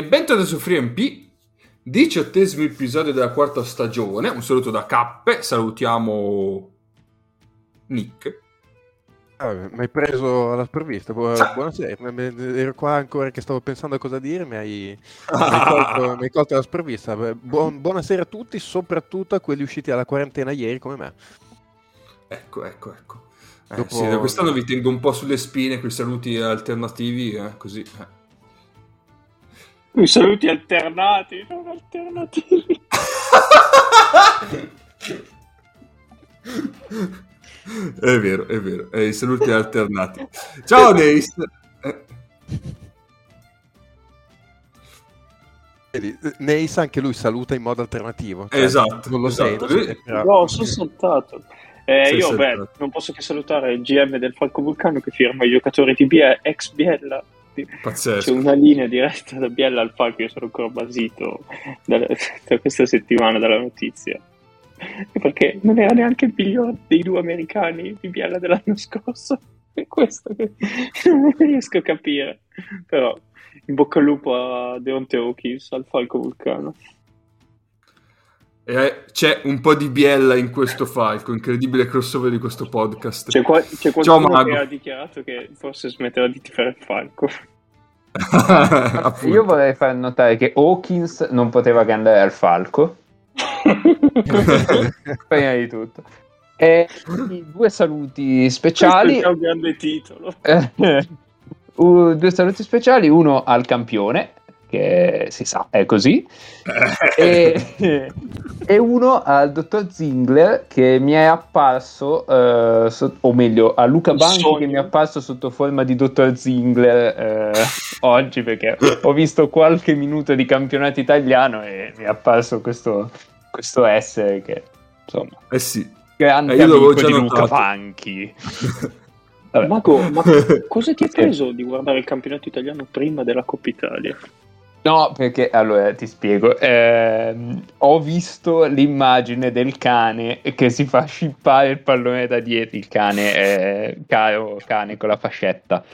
E bentornati su FreeMP, diciottesimo episodio della quarta stagione. Un saluto da Cappe, salutiamo Nick. Ah, mi hai preso alla sprovvista. Bu- buonasera, ero qua ancora che stavo pensando a cosa dire. Mi hai, mi hai, colto, alla sprovvista. Bu- buonasera a tutti, soprattutto a quelli usciti alla quarantena ieri come me. Ecco, ecco, ecco. Eh, Dopo... sì, quest'anno vi tengo un po' sulle spine con i saluti alternativi, eh, così. Eh. I saluti alternati, non alternativi. È vero, è vero, è i saluti alternati. Ciao Neis! Neis anche lui saluta in modo alternativo. Cioè, esatto. Non lo esatto. sente. Però... No, sono saltato. Eh, io beh, non posso che salutare il GM del Falco Vulcano che firma i giocatori di Bie- ex Biella. Pazzesco. C'è una linea diretta da Biella al Falco, io sono ancora basito da, da questa settimana dalla notizia perché non era neanche il migliore dei due americani di Biella dell'anno scorso. È questo che non riesco a capire. Però in bocca al lupo a Deonte Hawkins, al Falco Vulcano. Eh, c'è un po' di biella in questo Falco, incredibile crossover di questo podcast. C'è, qua- c'è qualcuno Ciao, che ha dichiarato che forse smetterà di tifare il Falco. Io vorrei far notare che Hawkins non poteva che andare al Falco Prima di tutto. E due saluti speciali. Questo è un grande titolo. uh, due saluti speciali, uno al campione, che si sa, è così, e, e, uno al dottor Zingler che mi è apparso, uh, so, o meglio, a Luca Banchi che mi è apparso sotto forma di dottor Zingler uh, oggi perché ho visto qualche minuto di campionato italiano e mi è apparso questo, questo essere che, insomma... Eh sì. Grande eh, amico di Luca Banchi. Marco, ma cosa ti ha preso di guardare il campionato italiano prima della Coppa Italia? No, perché allora ti spiego. Eh, ho visto l'immagine del cane che si fa scippare il pallone da dietro. Il cane, eh, caro cane con la fascetta,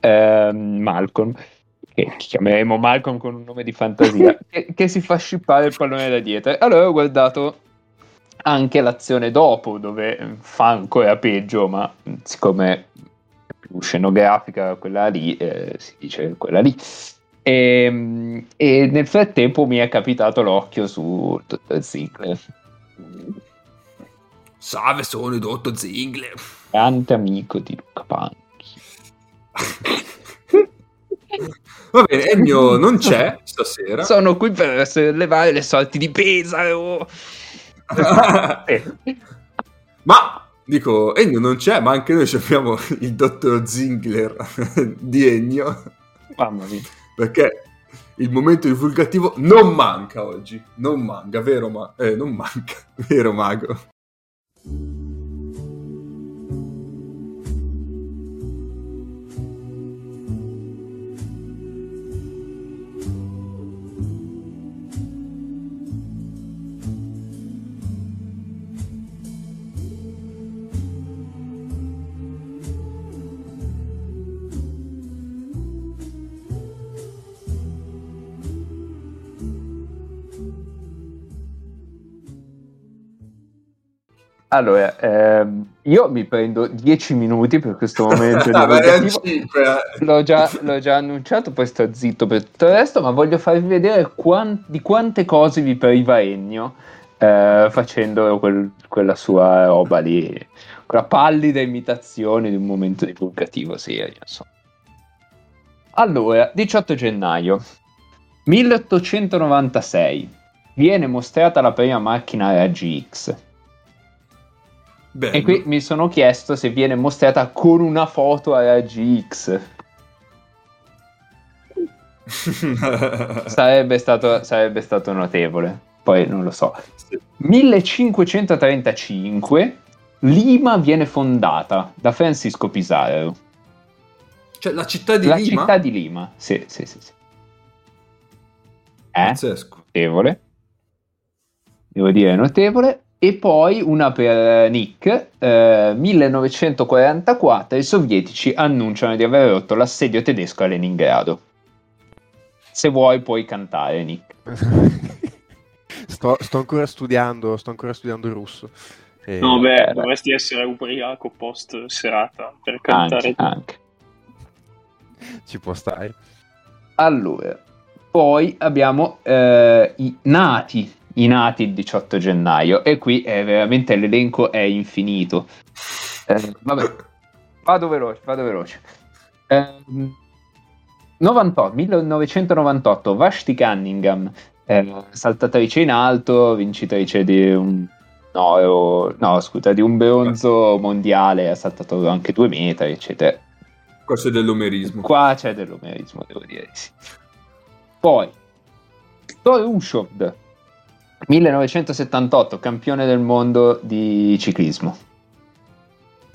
eh, Malcolm, che chiameremo Malcolm con un nome di fantasia, che, che, si fa scippare il pallone da dietro. Allora ho guardato anche l'azione dopo, dove fa ancora peggio, ma siccome è più scenografica quella lì, eh, si dice quella lì. E, ehm, e, nel frattempo mi è capitato l'occhio su Dottor Ziggler. Salve, sono il Dottor Ziggler. Grande amico di Luca Panchi. Va bene, Ennio non c'è stasera. Sono qui per levare le sorti di Pesaro. ma dico, Ennio non c'è, ma anche noi abbiamo il dottor Zingler di Ennio. Mamma mia perché il momento divulgativo non manca oggi, non manca, vero ma eh, non manca, vero mago. Allora, ehm, io mi prendo 10 minuti per questo momento l'ho, già, l'ho già annunciato, poi sto zitto per tutto il resto, ma voglio farvi vedere quant- di quante cose vi priva Ennio eh, facendo quel, quella sua roba lì, quella pallida imitazione di un momento divulgativo serio. Insomma. Allora, 18 gennaio 1896 viene mostrata la prima macchina RGX Bello. E qui mi sono chiesto se viene mostrata con una foto a GX. sarebbe, stato, sarebbe stato notevole, poi non lo so. 1535 Lima viene fondata da Francisco Pizarro. Cioè la città di la Lima? La città di Lima, sì, sì, sì. sì. Eh? Pazzesco. Notevole. Devo dire notevole. E poi una per Nick, eh, 1944 i sovietici annunciano di aver rotto l'assedio tedesco a Leningrado. Se vuoi puoi cantare, Nick. sto, sto ancora studiando, sto ancora studiando il russo. E- No, beh, eh, dovresti essere ubriaco post serata per cantare. Anche, anche. Ci può stare. Allora, poi abbiamo eh, i nati, i nati il 18 gennaio e qui è veramente l'elenco è infinito. Eh, vabbè, vado veloce, vado veloce. Ehm, 98, 1998, Vashti Cunningham, eh, saltatrice in alto, vincitrice di un no, no, scusa, di un bronzo mondiale, ha saltato anche due metri, eccetera. Questo è dell'omerismo. Qua c'è dell'umerismo, devo dire di sì. Poi, Torushov, 1978, campione del mondo di ciclismo.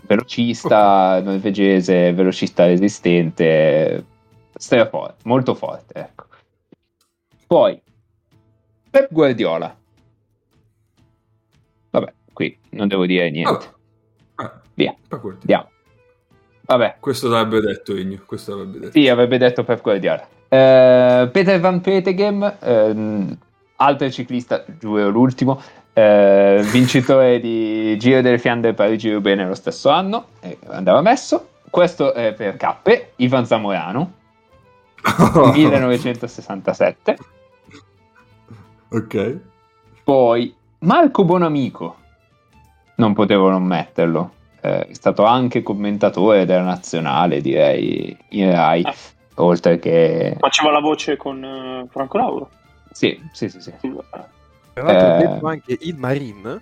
Velocista norvegese, velocista resistente, straforte, molto forte, ecco. Poi, Pep Guardiola. Vabbè, qui non devo dire niente. Oh. Ah, Via, fa quello. andiamo. Vabbè, Questo l'avrebbe detto Egno. Questo l'avrebbe detto. Sì, avrebbe detto Pep Guardiola. Eh, Peter Van Petegem, ehm, altro ciclista, giuro l'ultimo, eh, vincitore di Giro delle Fiandre Parigi-Roubaix nello stesso anno, e andava messo. Questo è per Cappe, Ivan Zamorano, 1967. ok. Poi Marco Bonamico, non potevo non metterlo, eh, è stato anche commentatore della nazionale, direi, in Rai, Ah. oltre che... Faceva la voce con eh, Franco Lauro. Sì, sì, sì, sì. Tra l'altro Eh. detto anche il Marin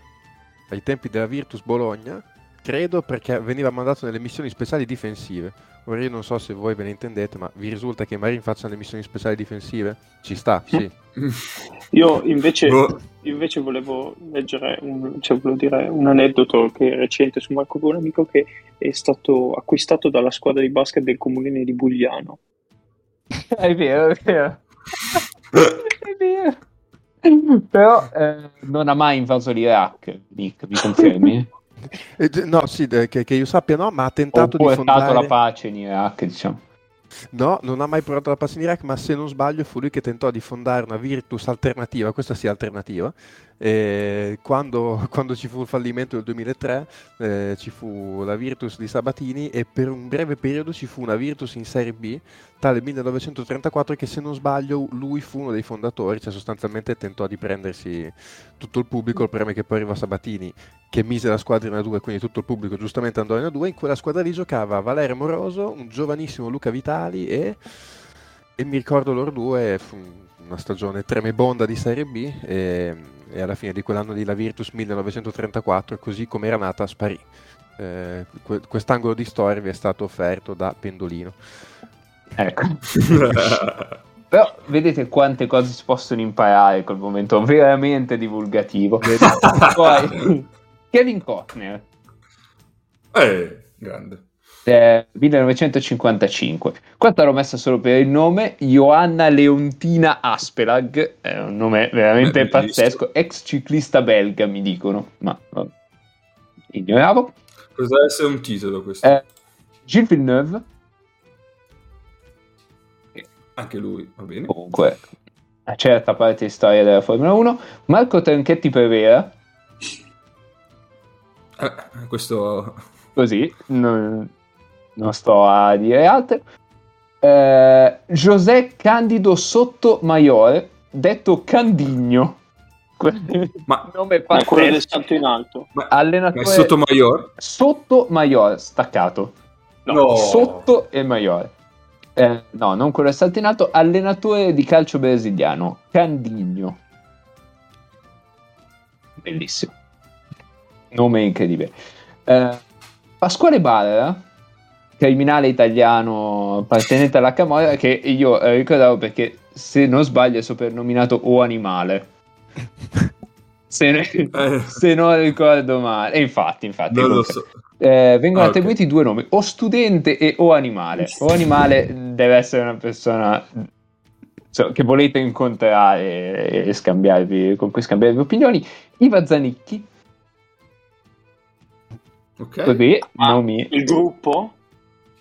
ai tempi della Virtus Bologna, credo perché veniva mandato nelle missioni speciali difensive. Ora io non so se voi ve ne intendete, ma vi risulta che i Marin facciano le missioni speciali difensive? Ci sta, sì. Io invece, Boh. io invece volevo leggere un, cioè volevo dire un aneddoto che è recente su Marco Buonamico che è stato acquistato dalla squadra di basket del comune di Bugliano. È vero, è vero. è vero. Però eh, non ha mai invaso l'Iraq, Nick, mi confermi? No, sì, che, che io sappia no, ma ha tentato di fondare... la pace in Iraq, diciamo. No, non ha mai provato la pass in Iraq, ma se non sbaglio fu lui che tentò di fondare una Virtus alternativa, questa sì alternativa, quando, quando ci fu il fallimento del 2003 eh, ci fu la Virtus di Sabatini e per un breve periodo ci fu una Virtus in Serie B, tale 1934 che se non sbaglio lui fu uno dei fondatori, cioè sostanzialmente tentò di prendersi tutto il pubblico, il è che poi arrivò Sabatini che mise la squadra in A2, quindi tutto il pubblico giustamente andò in A2. In quella squadra lì giocava Valerio Moroso, un giovanissimo Luca Vitali e, e mi ricordo loro due, fu una stagione tremebonda di Serie B e, e alla fine di quell'anno lì la Virtus 1934, così come era nata, sparì. Eh, que- quest'angolo di storia vi è stato offerto da Pendolino. Ecco. Però vedete quante cose si possono imparare col momento veramente divulgativo. Poi Kevin Costner, eh, grande. eh, 1955. Questa l'ho messa solo per il nome, Joanna Leontina Aspelag, è un nome veramente Eh, pazzesco, ex ciclista belga mi dicono, ma vabbè, ignoravo. Cosa deve essere un titolo questo? Eh, Gilles Villeneuve, Anche lui, va bene. comunque una certa parte di storia della Formula 1, Marco Tranchetti Prevera, Eh, questo... così, non, non sto a dire altro. Eh, José Candido Sottomayor, detto Candigno. Ma, nome Ma quello del salto in alto. ma, ma Allenatore è Sottomayor? Sottomayor, staccato. No. Sotto e Maior. Eh, no, non quello del salto in alto, allenatore di calcio brasiliano, Candigno. Bellissimo. Nome incredibile. Eh, Pasquale Barra, criminale italiano appartenente alla Camorra, che io eh, ricordavo perché se non sbaglio è soprannominato O Animale. Se, ne- Eh, se non ricordo male. E infatti, infatti. non lo so. Eh, vengono Ah, attribuiti due nomi, o studente e o animale. O animale deve essere una persona insomma, che volete incontrare e scambiarvi, con cui scambiarvi opinioni. Iva Zanicchi, Ok. così, Ah, nomi... Il gruppo?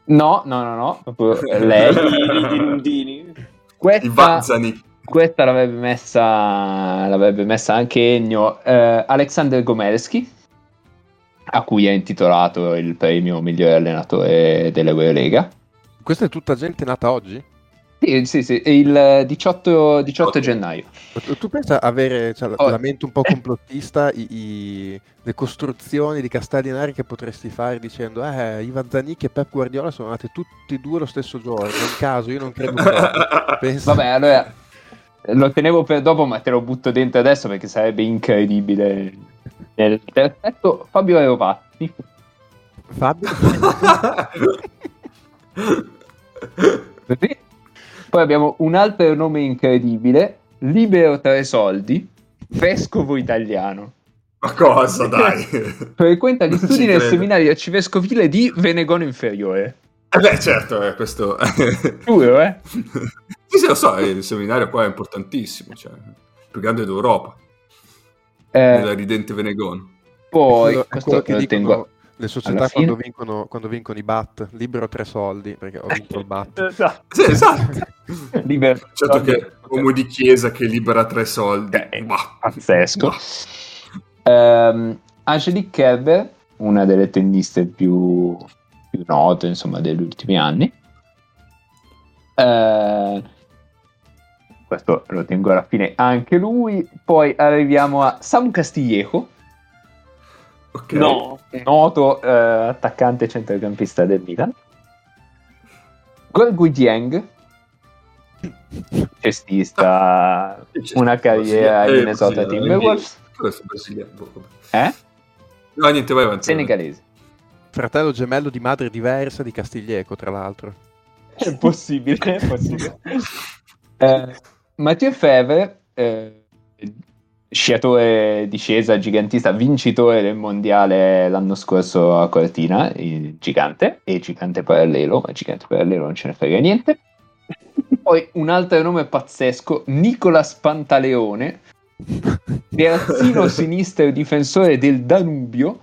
No, no, no, no, proprio lei. I Lundini? Questa, Ivanzani. questa l'avrebbe messa, l'avrebbe messa anche Ennio eh, Alexander Gomelski, a cui è intitolato il premio migliore allenatore dell'Eurolega. Questa è tutta gente nata oggi? Sì, sì, sì, il 18, 18 gennaio. Tu, pensa avere cioè, Oh. la mente un po' complottista, i- i- le costruzioni di castellinari che potresti fare dicendo eh, Ivan Zanicchi e Pep Guardiola sono nati tutti e due lo stesso giorno, è un caso, io non credo. Pensa- Vabbè, allora lo tenevo per dopo, ma te lo butto dentro adesso perché sarebbe incredibile. Nel terzetto Fabio Aerovatti. Fabio? Sì. Poi abbiamo un altro nome incredibile, Libero Tre Soldi, vescovo italiano. Ma cosa, dai? Frequenta gli studi nel credo. seminario arcivescovile di Venegono Inferiore. Eh beh, certo, eh, questo... Giuro, eh? sì, sì, lo so, il seminario qua è importantissimo, cioè, il più grande d'Europa, Eh, nella ridente Venegono. poi, Quello- è questo che dicono tengo le società quando vincono, quando vincono i BAT, libero tre soldi, perché ho vinto il BAT. Esatto. Sì, esatto. Libero Certo che uomo di chiesa che libera tre soldi. Eh, Bah. pazzesco. Ehm, Angelique Kerber, una delle tenniste più, più note insomma, degli ultimi anni. Eh, questo lo tengo alla fine anche lui. Poi arriviamo a Sam Castillejo, Ok. No, noto eh, attaccante centrocampista del Milan. Gorgui Dieng, cestista, una carriera in Minnesota Timberwolves. Eh? No, niente, vai avanti. Senegalese. Fratello gemello di madre diversa di Castiglieco, tra l'altro. È possibile, è possibile. Eh, Mathieu Fevre, eh, sciatore discesa gigantista, vincitore del mondiale l'anno scorso a Cortina, il gigante, e gigante parallelo, ma gigante parallelo non ce ne frega niente. Poi un altro nome pazzesco, Nicolas Pantaleone, terzino sinistro difensore del Danubio,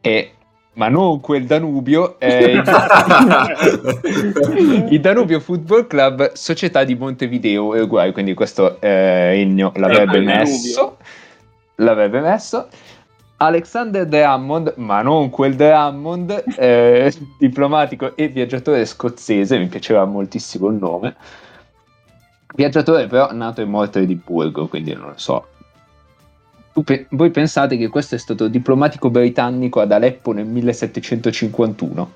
e, ma non quel Danubio, eh, il Danubio Football Club, società di Montevideo, Uruguay, quindi questo eh, Ennio l'avrebbe Eh, il messo. L'avrebbe messo. Alexander Drummond, ma non quel Drummond, eh, diplomatico e viaggiatore scozzese, mi piaceva moltissimo il nome. Viaggiatore però nato e morto a Edimburgo, quindi non lo so. Pe- voi pensate che questo è stato diplomatico britannico ad Aleppo nel 1751?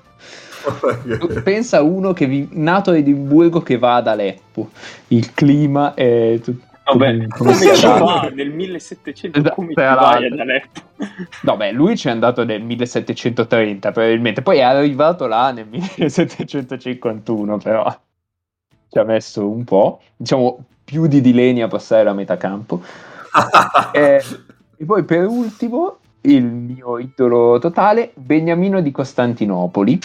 Tu Pensa uno che vi- nato a Edimburgo che va ad Aleppo, il clima è tutto. Vabbè, come va nel 1700 Esatto, come vai Aleppo? No, beh, lui ci è andato nel 1730 probabilmente, poi è arrivato là nel 1751, però. Ci ha messo un po', diciamo più di Dileni a passare la metà campo. Eh, e poi per ultimo, il mio idolo totale, Beniamino di Costantinopoli,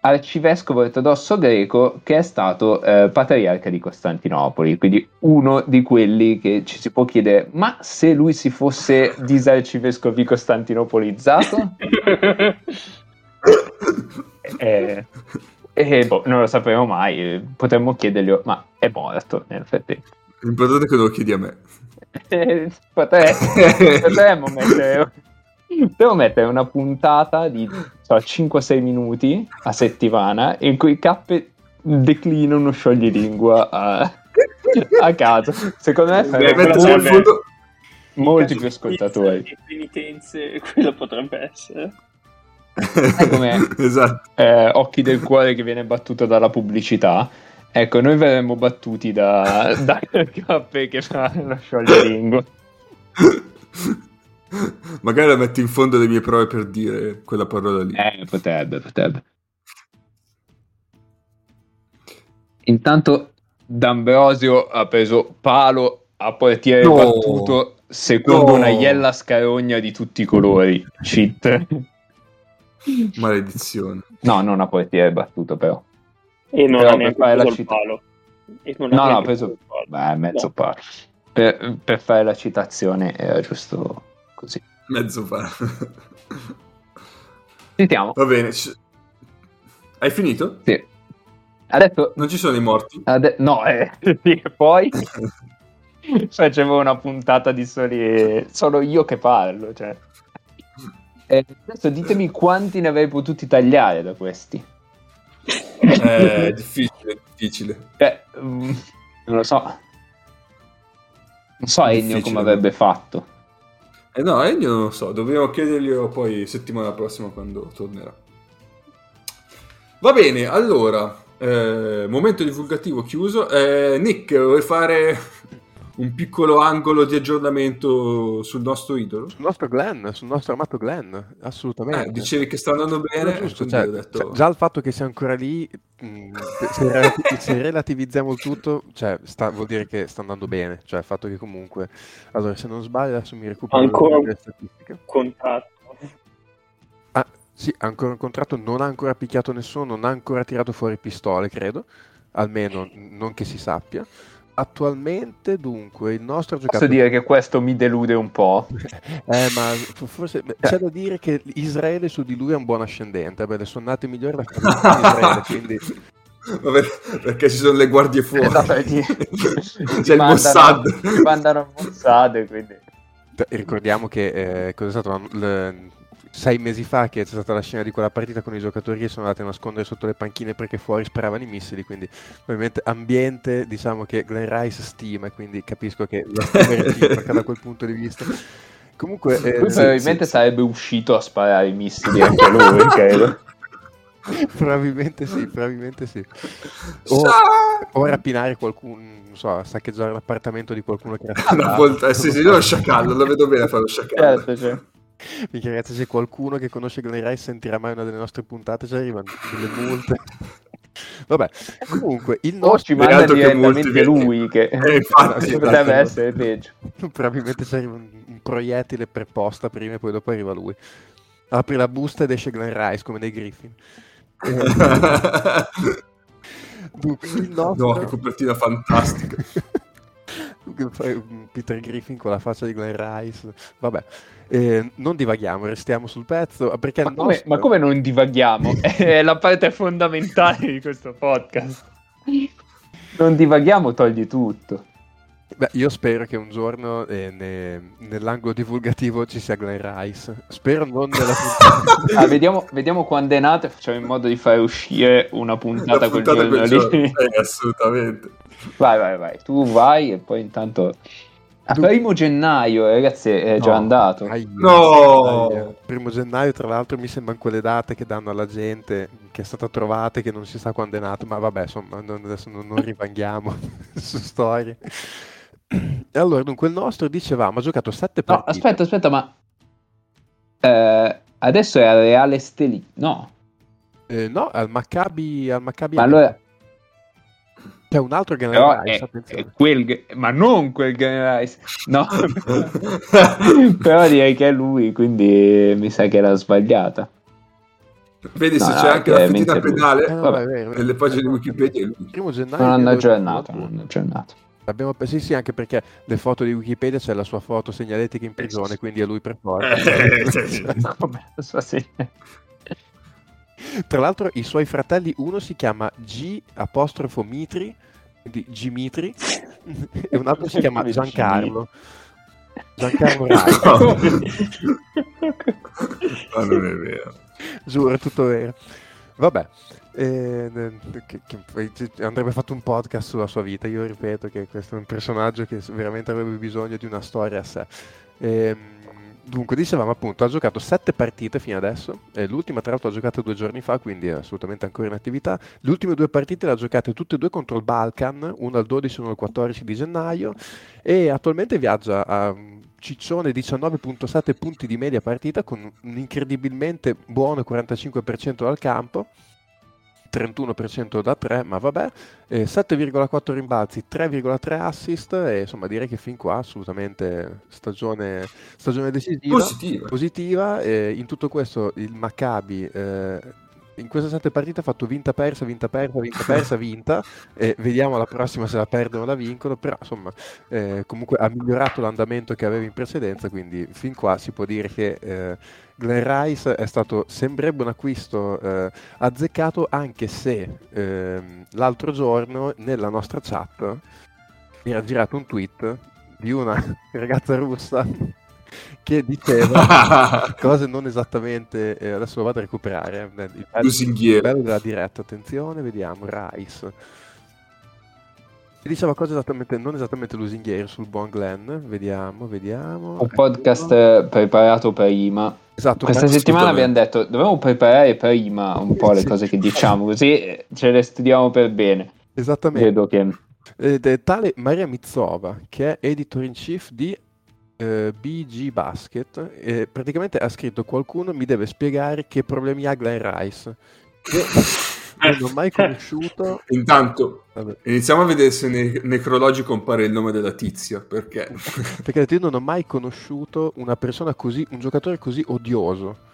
arcivescovo ortodosso greco che è stato eh, patriarca di Costantinopoli, quindi uno di quelli che ci si può chiedere, ma se lui si fosse disarcivescovi costantinopolizzato? Eh, eh, boh, non lo sapremo mai, potremmo chiedergli, ma è morto nel frattempo. L'importante è che lo chiedi a me. Eh, potre- potremmo mettere, potremmo mettere una puntata di so, 5-6 minuti a settimana in cui Cappe declina uno scioglilingua a, a caso. Secondo me farebbe fondo. molti più ascoltatori. E penitenze, quello potrebbe essere. com'è? esatto. Eh, occhi del cuore che viene battuto dalla pubblicità. Ecco, noi verremmo battuti da, da Cappe che fa lo scioglilingua. Magari la metti in fondo le mie prove per dire quella parola lì. Eh, potrebbe, potrebbe. Intanto D'Ambrosio ha preso palo a portiere No. battuto secondo No. una iella scarogna di tutti i colori. Cheat. Maledizione. No, non a portiere battuto però. E non Però ha per neanche fare la preso il città. palo. E non No, no, ha preso... Beh, mezzo No. palo. Per, per fare la citazione era giusto così. Mezzo fa. Sentiamo. Va bene. c- Hai finito? Sì. Adesso... Non ci sono i morti? Ade- no, eh, e poi facevo una puntata di soli... Solo io che parlo, cioè. Eh, adesso ditemi quanti ne avrei potuti tagliare da questi. Eh, difficile, difficile. Cioè, mm, non lo so. Non so Ennio come avrebbe fatto. Eh no, Ennio non lo so, dobbiamo chiederglielo poi settimana prossima quando tornerà. Va bene, allora, eh, momento divulgativo chiuso. Eh, Nick, vuoi fare un piccolo angolo di aggiornamento sul nostro idolo? Sul nostro Glenn, sul nostro amato Glenn, assolutamente. Eh, dicevi che sta andando bene, giusto, cioè, detto... cioè, già il fatto che sia ancora lì, mh, se, relati- se relativizziamo il tutto, cioè, sta- vuol dire che sta andando bene. Cioè, il fatto che comunque, allora, se non sbaglio, adesso mi recupero Ancora- le statistiche. Contatto. Ah, sì, ha ancora un contratto, non ha ancora picchiato nessuno, non ha ancora tirato fuori pistole, credo, almeno non che si sappia. Attualmente, dunque, il nostro ha giocato... Posso dire che questo mi delude un po'. Eh, ma forse c'è da dire che Israele su di lui è un buon ascendente. Beh, le sonnate migliori in Israele, quindi Vabbè, perché ci sono le guardie fuori. Eh, vabbè, ti- C'è ti il Mossad. mandano Mossad, quindi... ricordiamo che eh, cos'è stato l'anno- l- sei mesi fa che c'è stata la scena di quella partita con i giocatori che sono andati a nascondere sotto le panchine perché fuori sparavano i missili. Quindi, ovviamente, ambiente diciamo che Glenn Rice stima, quindi capisco che la stima è reciproca da quel punto di vista. Comunque, eh, Lui sì, probabilmente sì, sarebbe uscito a sparare i missili anche lui, credo. probabilmente sì, probabilmente sì. O, o rapinare qualcuno, non so, saccheggiare l'appartamento di qualcuno che era Una volta, eh, sì, sì, lo sciacallo, lo vedo bene fare lo sciacallo. Certo, cioè. Minchia, ragazzi, se qualcuno che conosce Glenn Rice sentirà mai una delle nostre puntate, ci arrivano delle multe. Vabbè, comunque, il O nostro... ci manda che direttamente lui, che Eh, infatti, Sì, potrebbe esatto. essere peggio. Probabilmente ci arriva un, un proiettile per posta prima e poi dopo arriva lui. Apri la busta ed esce Glenn Rice come nei Griffin. Eh, dunque, il nostro... No, che copertina fantastica. Che Peter Griffin con la faccia di Glenn Rice. Vabbè, eh, non divaghiamo, restiamo sul pezzo. Perché Ma come, nostro- ma come non divaghiamo? È la parte fondamentale di questo podcast. Non divaghiamo, togli tutto. Beh, io spero che un giorno eh, ne- nell'angolo divulgativo ci sia Glenn Rice. Spero non nella puntata. Ah, vediamo, vediamo quando è nato e facciamo in modo di fare uscire una puntata, La puntata quel quel giorno giorno. lì. Eh, assolutamente. Vai, vai, vai. Tu vai e poi intanto... A primo gennaio, ragazzi, è già No, andato. Ai- No! Primo gennaio, tra l'altro, mi sembrano quelle date che danno alla gente che è stata trovata e che non si sa quando è nato. Ma vabbè, insomma, non- adesso non, non rivanghiamo su storie. E allora, dunque, il nostro dicevamo ha giocato sette No, partite. aspetta, aspetta, ma... eh, adesso è al Reale Steli. No, Eh, no, al Maccabi, al Maccabi ma allora... c'è un altro Però non è, quel... Ma non quel Game Rice. No. Però direi che è lui, quindi mi sa che era sbagliata. Vedi se No, c'è no, anche la fettina lui. pedale Eh, no, vabbè, è vero. nelle pagine di Wikipedia. è lui. Primo gennaio Non hanno aggiornato, non hanno aggiornato. Abbiamo, sì, sì, anche perché le foto di Wikipedia c'è la sua foto segnaletica in prigione, quindi è lui per forza. Eh, sì, sì. Tra l'altro i suoi fratelli, uno si chiama G apostrofo Mitri, quindi G Mitri, e un altro si chiama Giancarlo. Giancarlo Rai, Ma non è vero. giuro, è tutto vero. Vabbè, eh, che- che- andrebbe fatto un podcast sulla sua vita. Io ripeto che questo è un personaggio che veramente avrebbe bisogno di una storia a sé. Ehm, dunque, dicevamo appunto, ha giocato sette partite fino adesso. l'ultima, tra l'altro, l'ha giocata due giorni fa, quindi è assolutamente ancora in attività. Le ultime due partite le ha giocate tutte e due contro il Balkan, una al 12 e una al 14 di gennaio. E attualmente viaggia a un ciccione 19,7 punti di media partita con un incredibilmente buono 45% dal campo. 31% da 3, ma vabbè, eh, 7,4 rimbalzi, 3,3 assist e insomma direi che fin qua assolutamente stagione, stagione decisiva Positiva. positiva. eh, in tutto questo il Maccabi eh, in queste sette partite ha fatto vinta persa, vinta persa, vinta persa, vinta e vediamo la prossima se la perdono o la vincono, però insomma eh, comunque ha migliorato l'andamento che aveva in precedenza, quindi fin qua si può dire che eh, Glenn Rice è stato, sembrerebbe un acquisto eh, azzeccato anche se ehm, l'altro giorno nella nostra chat mi era girato un tweet di una ragazza russa che diceva cose non esattamente eh, adesso lo vado a recuperare. Eh, il bello, il bello della diretta attenzione vediamo Rice. Che diceva cose esattamente non esattamente lusinghiere sul buon Glenn. Vediamo vediamo. Un podcast ecco. preparato prima esatto questa settimana abbiamo detto dobbiamo preparare prima un po' le cose che diciamo così ce le studiamo per bene. Esattamente. Vedo che ed è tale Maria Mizzova che è editor in chief di eh, BG Basket e praticamente ha scritto qualcuno mi deve spiegare che problemi ha Glenn Rice che non ho mai conosciuto. Intanto Vabbè. iniziamo a vedere se nei necrologi compare il nome della tizia perché? Perché io non ho mai conosciuto una persona così un giocatore così odioso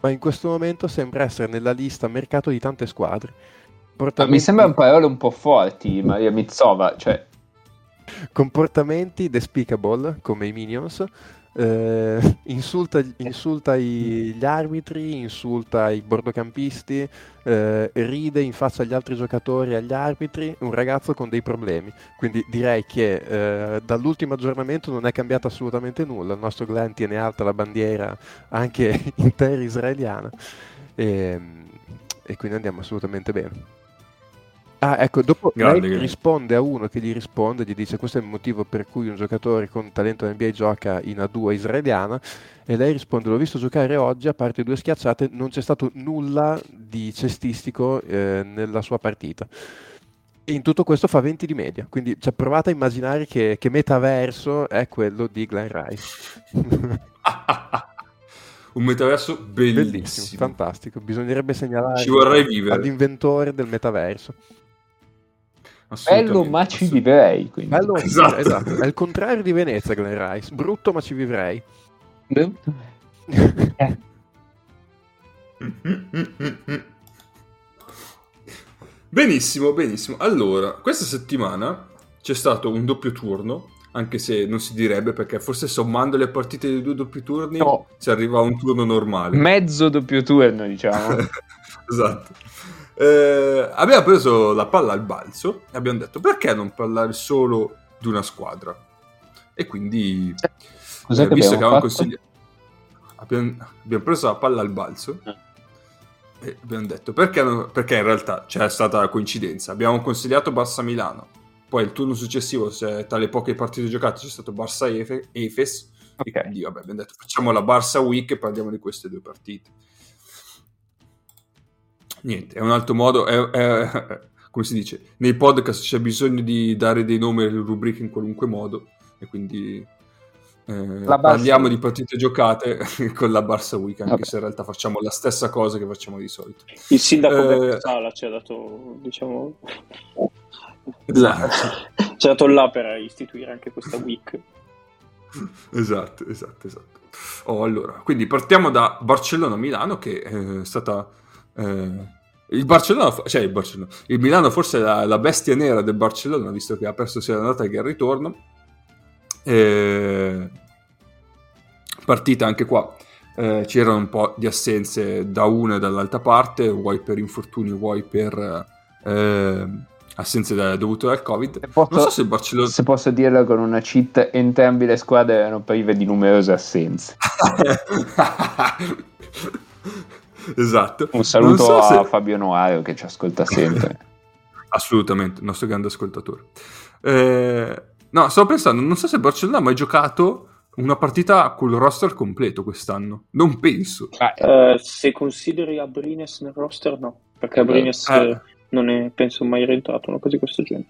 ma in questo momento sembra essere nella lista mercato di tante squadre. Portamenti... Mi sembrano parole un po' forti, Maria Mizzova, cioè comportamenti despicable come i Minions. Eh, insulta, insulta i, gli arbitri, insulta i bordocampisti, eh, ride in faccia agli altri giocatori e agli arbitri. Un ragazzo con dei problemi. Quindi direi che eh, dall'ultimo aggiornamento non è cambiato assolutamente nulla. Il nostro Glenn tiene alta la bandiera anche intera israeliana. E, ehm, e quindi andiamo assolutamente bene. Ah, ecco, dopo Grande, lei risponde a uno che gli risponde, gli dice questo è il motivo per cui un giocatore con talento NBA gioca in A2 israeliana e lei risponde l'ho visto giocare oggi, a parte due schiacciate, non c'è stato nulla di cestistico eh, nella sua partita. E in tutto questo fa 20 di media, quindi cioè, provate a immaginare che, che metaverso è quello di Glenn Rice. un metaverso bellissimo. bellissimo. fantastico. Bisognerebbe segnalare Ci vorrei vivere. all'inventore del metaverso. Bello ma ci vivrei. Quindi. Bello, esatto. esatto. È il contrario di Venezia, Glen Rice. Brutto ma ci vivrei. eh. benissimo, benissimo. Allora, questa settimana c'è stato un doppio turno, anche se non si direbbe perché forse sommando le partite dei due doppi turni no. si arriva a un turno normale. Mezzo doppio turno, diciamo. esatto. Eh, abbiamo preso la palla al balzo e abbiamo detto perché non parlare solo di una squadra? E quindi, Cos'è eh, che visto che avevamo consigliato, abbiamo, abbiamo, preso la palla al balzo eh. e abbiamo detto perché, non, perché in realtà c'è stata la coincidenza. Abbiamo consigliato Barça Milano, poi il turno successivo, se, tra le poche partite giocate, c'è stato Barça Efes. Okay. E quindi vabbè, abbiamo detto facciamo la Barça Week e parliamo di queste due partite niente, è un altro modo, è, è, come si dice, nei podcast c'è bisogno di dare dei nomi alle rubriche in qualunque modo e quindi eh, parliamo di partite giocate con la Barça Week, anche okay. se in realtà facciamo la stessa cosa che facciamo di solito. Il sindaco eh, Sala ci ha dato, diciamo... Esatto. ci ha dato là per istituire anche questa week. Esatto, esatto, esatto. Oh, allora, quindi partiamo da Barcellona-Milano che è stata eh, il Barcellona, cioè il Barcellona, il Milano forse è la, la, bestia nera del Barcellona, visto che ha perso sia l'andata che il ritorno. Eh, partita anche qua. Eh, c'erano un po' di assenze da una e dall'altra parte, vuoi per infortuni, vuoi per eh, assenze da, dovute dal Covid. Posso, non so se il Barcellona. Se posso dirlo con una cheat, entrambe le squadre erano prive di numerose assenze. esatto. Un saluto so a se... Fabio Noario che ci ascolta sempre. Assolutamente, il nostro grande ascoltatore. Eh, no, stavo pensando, non so se Barcellona ha mai giocato una partita con il roster completo quest'anno. Non penso. Uh, se consideri Abrines nel roster, no, perché Abrines eh. non è, penso, mai rientrato, una cosa di questo genere.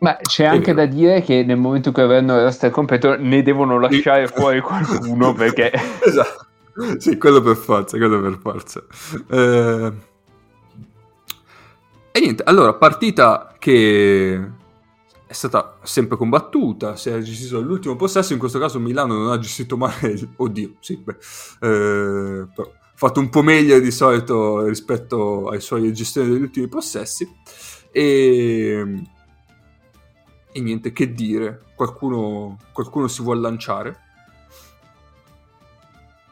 Ma c'è anche da dire che nel momento in cui avranno il roster completo ne devono lasciare fuori qualcuno perché... esatto sì, quello per forza, quello per forza. Eh... E niente, allora, partita che è stata sempre combattuta, si è gestito l'ultimo possesso, in questo caso Milano non ha gestito male, oddio, sì, beh, eh, però fatto un po' meglio di solito rispetto ai suoi gestioni degli ultimi possessi. E, e niente che dire. Qualcuno, qualcuno si vuole lanciare?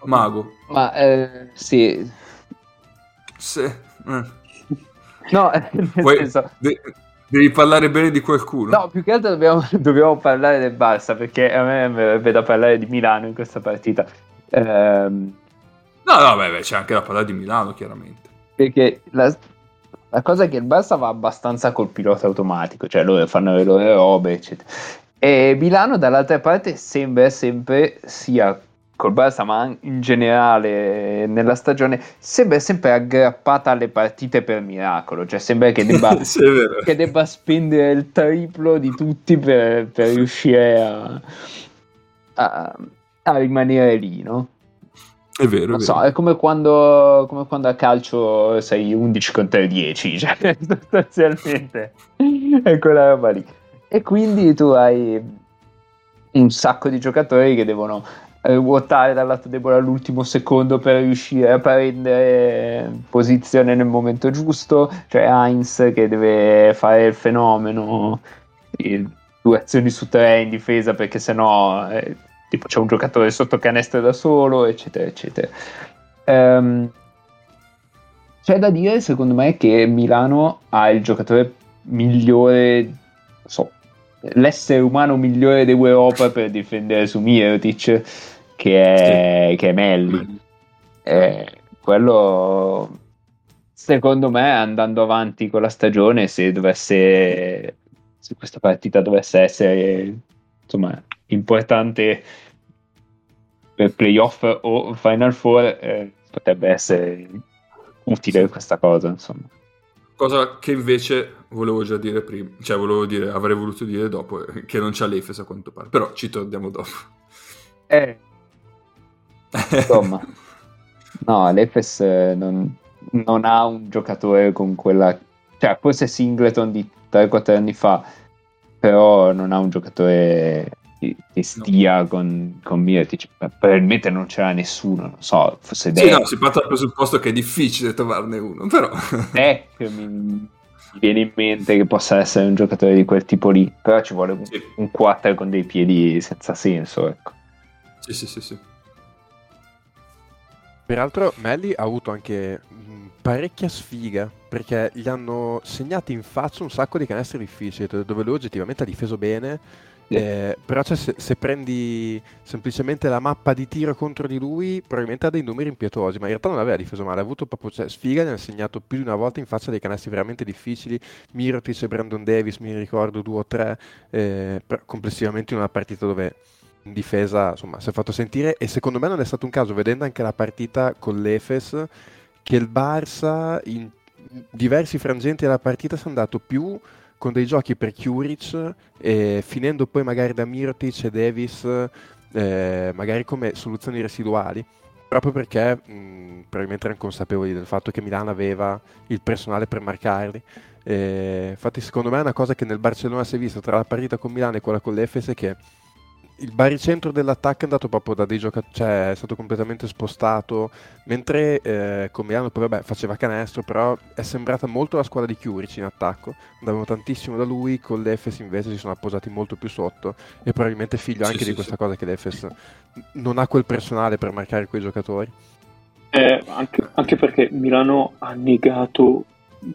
Mago. Ma eh, sì. Se, eh. No, Vuoi- senso... de- devi parlare bene di qualcuno. No, più che altro dobbiamo, dobbiamo parlare del Barça perché a me verrebbe da parlare di Milano in questa partita. Ehm, No, no, beh, beh, c'è anche da parlare di Milano, chiaramente. perché la, la cosa è che il Barça va abbastanza col pilota automatico, cioè loro fanno le loro robe, eccetera. E Milano dall'altra parte sembra sempre sia col Barça, ma in generale nella stagione, sembra sempre aggrappata alle partite per miracolo, cioè sembra che debba sì, è vero. che debba spendere il triplo di tutti per, per riuscire a, a- a rimanere lì, no? È vero, è Non vero. so, è come quando, come quando a calcio sei 11 contro 10, cioè sostanzialmente è quella roba lì. E quindi tu hai un sacco di giocatori che devono ruotare dal lato debole all'ultimo secondo per riuscire a prendere posizione nel momento giusto. Cioè Heinz che deve fare il fenomeno, due azioni su tre in difesa perché sennò eh, tipo c'è un giocatore sotto canestro da solo, eccetera, eccetera. Ehm, c'è da dire, secondo me, che Milano ha il giocatore migliore, so, l'essere umano migliore d'Europa per difendere su Mirotic, che è, che è Melli. Eh, quello, secondo me, andando avanti con la stagione, se dovesse, se questa partita dovesse essere, insomma, importante per playoff o Final Four, eh, potrebbe essere utile questa cosa, insomma. Cosa che invece volevo già dire prima, cioè volevo dire, avrei voluto dire dopo, eh, che non c'ha l'Efes a quanto pare, però ci torniamo dopo. Eh, insomma, no, l'Efes eh, non, non ha un giocatore con quella... Cioè, forse Singleton di 3-4 anni fa, però non ha un giocatore che stia con, con Mirotic. Probabilmente non c'era nessuno, non so, forse Sì, no, si parte dal presupposto che è difficile trovarne uno, però... Mi, mi viene in mente che possa essere un giocatore di quel tipo lì, però ci vuole un, Sì. un 4 con dei piedi senza senso, ecco. sì, sì, sì, sì. Peraltro Melli ha avuto anche mh, parecchia sfiga perché gli hanno segnati in faccia un sacco di canestri difficili dove lui oggettivamente ha difeso bene Sì. eh, però cioè, se, se prendi semplicemente la mappa di tiro contro di lui probabilmente ha dei numeri impietosi ma in realtà non aveva difeso male ha avuto proprio cioè, sfiga ne ha segnato più di una volta in faccia dei canestri veramente difficili Mirotic e Brandon Davis mi ricordo due o tre eh, complessivamente in una partita dove in difesa insomma si è fatto sentire e secondo me non è stato un caso vedendo anche la partita con l'Efes che il Barça in diversi frangenti della partita si è andato più con dei giochi per Curic e finendo poi magari da Mirotic e Davis eh, magari come soluzioni residuali proprio perché mh, probabilmente erano consapevoli del fatto che Milano aveva il personale per marcarli. Eh, infatti secondo me è una cosa che nel Barcellona si è vista tra la partita con Milano e quella con l'Efes che il baricentro dell'attacco è andato proprio da dei giocatori, cioè è stato completamente spostato, mentre eh, con Milano poi vabbè faceva canestro, però è sembrata molto la squadra di Chiurici in attacco, andavano tantissimo da lui, con l'Efes invece si sono appoggiati molto più sotto e probabilmente figlio Sì, anche sì, di questa sì. cosa che l'Efes non ha quel personale per marcare quei giocatori. Eh, anche, anche perché Milano ha negato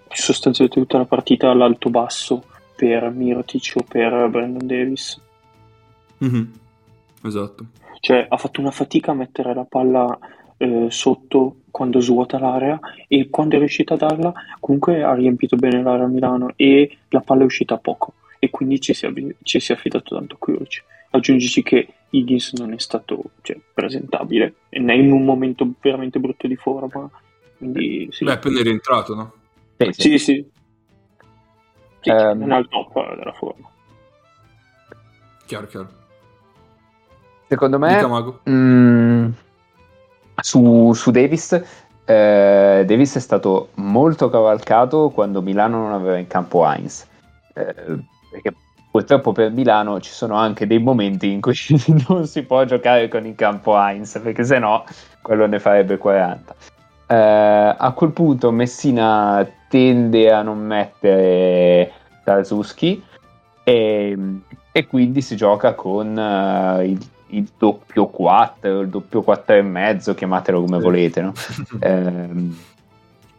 sostanzialmente tutta la partita all'alto basso per Mirotic o per Brandon Davis. Mhm. Esatto. Cioè ha fatto una fatica a mettere la palla eh, sotto quando svuota l'area e quando è riuscita a darla comunque ha riempito bene l'area a Milano e la palla è uscita poco e quindi ci si è, ci si è affidato tanto a Kuric. Aggiungici che Higgins non è stato cioè, presentabile è in un momento veramente brutto di forma. Quindi sì, Beh, appena è rientrato, no? Sì, sì. sì, sì. Sì, Ehm. non è al top della forma. Chiaro, chiaro. Secondo me... Mago. Mm, su, su Davis, eh, Davis è stato molto cavalcato quando Milano non aveva in campo Heinz. Eh, perché purtroppo per Milano ci sono anche dei momenti in cui non si può giocare con in campo Heinz, perché sennò quello ne farebbe 40. Eh, a quel punto Messina tende a non mettere Tarzuski e, e quindi si gioca con uh, il, il, doppio 4, il doppio 4 e mezzo, chiamatelo come volete. No? eh,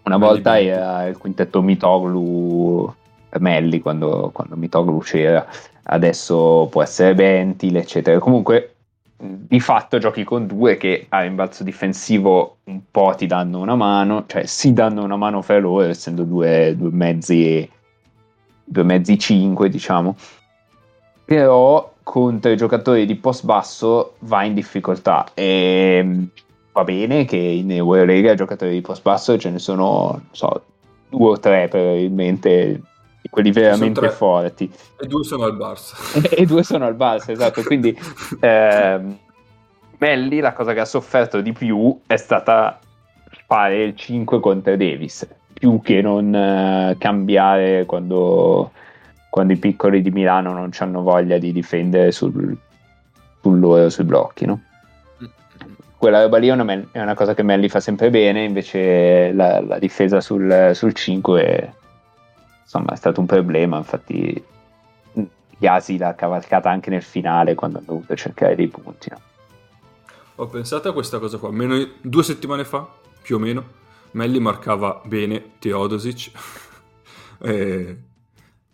una volta era il quintetto Mitoglu Melli quando, quando Mitoglu c'era, adesso può essere Bentil, eccetera. Comunque di fatto giochi con due che a rimbalzo difensivo un po' ti danno una mano, cioè si danno una mano fra loro, essendo due, due mezzi due mezzi 5, diciamo. Però contro i giocatori di post basso va in difficoltà e mm, va bene che in Eurolega giocatori di post basso ce ne sono, non so, due o tre probabilmente quelli veramente forti. E due sono al Barça. e, e due sono al Barça, esatto. Quindi ehm, Melli la cosa che ha sofferto di più è stata fare il 5 contro Davis, più che non eh, cambiare quando, quando, i piccoli di Milano non hanno voglia di difendere sul, sul loro, sui blocchi, no? quella roba lì è una, cosa che Melli fa sempre bene, invece la, la difesa sul, sul 5 è, insomma, è stato un problema, infatti Yasi l'ha cavalcata anche nel finale quando ha dovuto cercare dei punti. No? Ho pensato a questa cosa qua, almeno due settimane fa, più o meno, Melli marcava bene Teodosic e,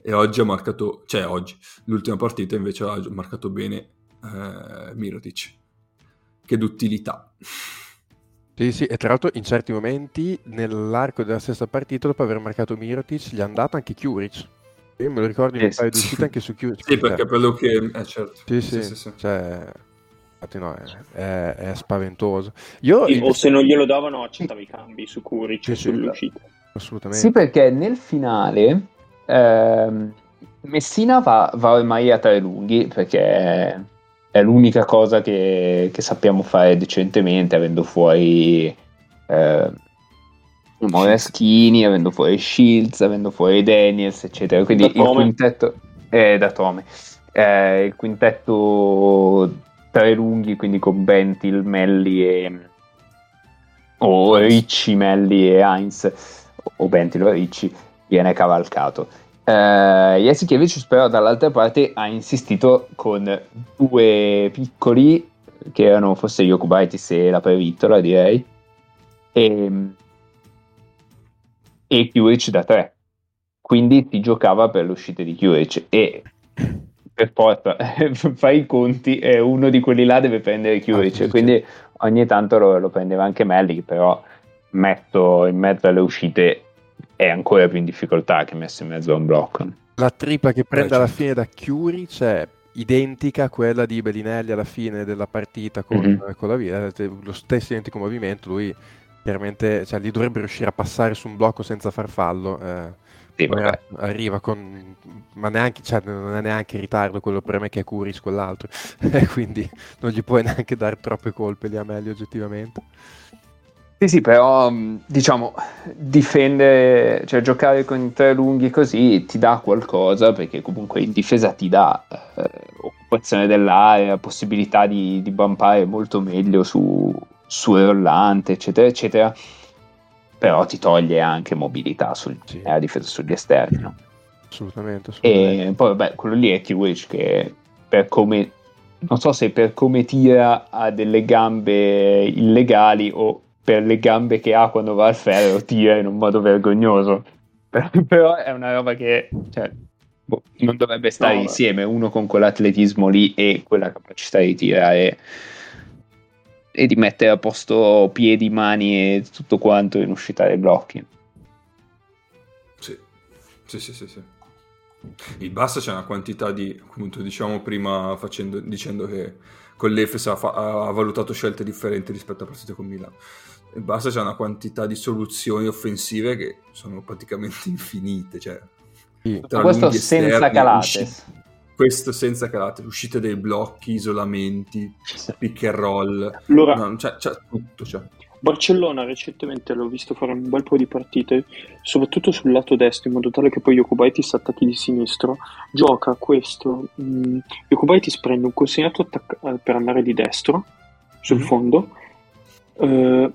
e, oggi ha marcato, cioè oggi, l'ultima partita invece ha marcato bene eh, Mirotic. Che d'utilità. Sì, sì, e tra l'altro in certi momenti nell'arco della stessa partita, dopo aver marcato Mirotic, gli è andata anche Curic. Io me lo ricordo in un paio di uscite anche su Curic. sì, perché quello che... Eh, certo. Sì, sì, sì, sì. Cioè, infatti no, è, è, è spaventoso. Io, sì, o se non glielo davano accettava i cambi su Curic sì, sull'uscita. Assolutamente. Sì, perché nel finale ehm, Messina va, va ormai a tre lunghi, perché è l'unica cosa che, che sappiamo fare decentemente, avendo fuori eh, Moraschini, avendo fuori Shields, avendo fuori Daniels, eccetera. Quindi il quintetto è da Tome. Eh, il quintetto tre lunghi, quindi con Bentil, Melli e o Ricci, Melli e Heinz, o Bentil o Ricci, viene cavalcato. Uh, Jasikevicius però dall'altra parte ha insistito con due piccoli che erano forse Jokubaitis e la Previttola direi. E, e Kjuric da tre. Quindi si giocava per le uscite di Kjuric e per forza fai i conti e uno di quelli là deve prendere Kjuric ah, quindi ogni tanto lo, lo prendeva anche Melli però messo in mezzo alle uscite è ancora più in difficoltà che messo in mezzo a un blocco. La tripla che prende alla fine da Chiuri c'è identica a quella di Bellinelli alla fine della partita con, mm-hmm. con la via, lo stesso identico movimento, lui chiaramente cioè, gli dovrebbe riuscire a passare su un blocco senza far fallo. Eh, sì, arriva con ma neanche cioè, non è neanche in ritardo quello per me che è Curis quell'altro quindi non gli puoi neanche dare troppe colpe lì a meglio oggettivamente sì, sì, però diciamo difendere, cioè giocare con i tre lunghi così ti dà qualcosa perché comunque in difesa ti dà eh, occupazione dell'area, possibilità di, di bumpare molto meglio su, su rollante, eccetera, eccetera. Però ti toglie anche mobilità sul, sì. eh, difesa sugli esterni. No? Assolutamente, assolutamente. E poi vabbè, quello lì è T-Witch che per come non so se per come tira ha delle gambe illegali o per le gambe che ha quando va al ferro tira in un modo vergognoso. Però è una roba che cioè, boh, non dovrebbe stare no, insieme, uno con quell'atletismo lì e quella capacità di tirare e di mettere a posto piedi, mani e tutto quanto in uscita dai blocchi. Sì, sì, sì, sì. sì. Il Bassa c'è una quantità di, appunto, diciamo prima facendo, dicendo che con l'Efes ha, fa- ha valutato scelte differenti rispetto a partite con Milano e basta c'è una quantità di soluzioni offensive che sono praticamente infinite. Cioè, sì. questo senza esterni, calate. Uscite, questo senza calate, uscite dei blocchi, isolamenti, pick and roll. Allora, no, c'è, c'è tutto. C'è. Barcellona recentemente l'ho visto fare un bel po' di partite, soprattutto sul lato destro, in modo tale che poi Jokubaitis attacchi di sinistro. Gioca questo. Mm, Jokubaitis prende un consegnato attacca- per andare di destro sul mm fondo. Uh,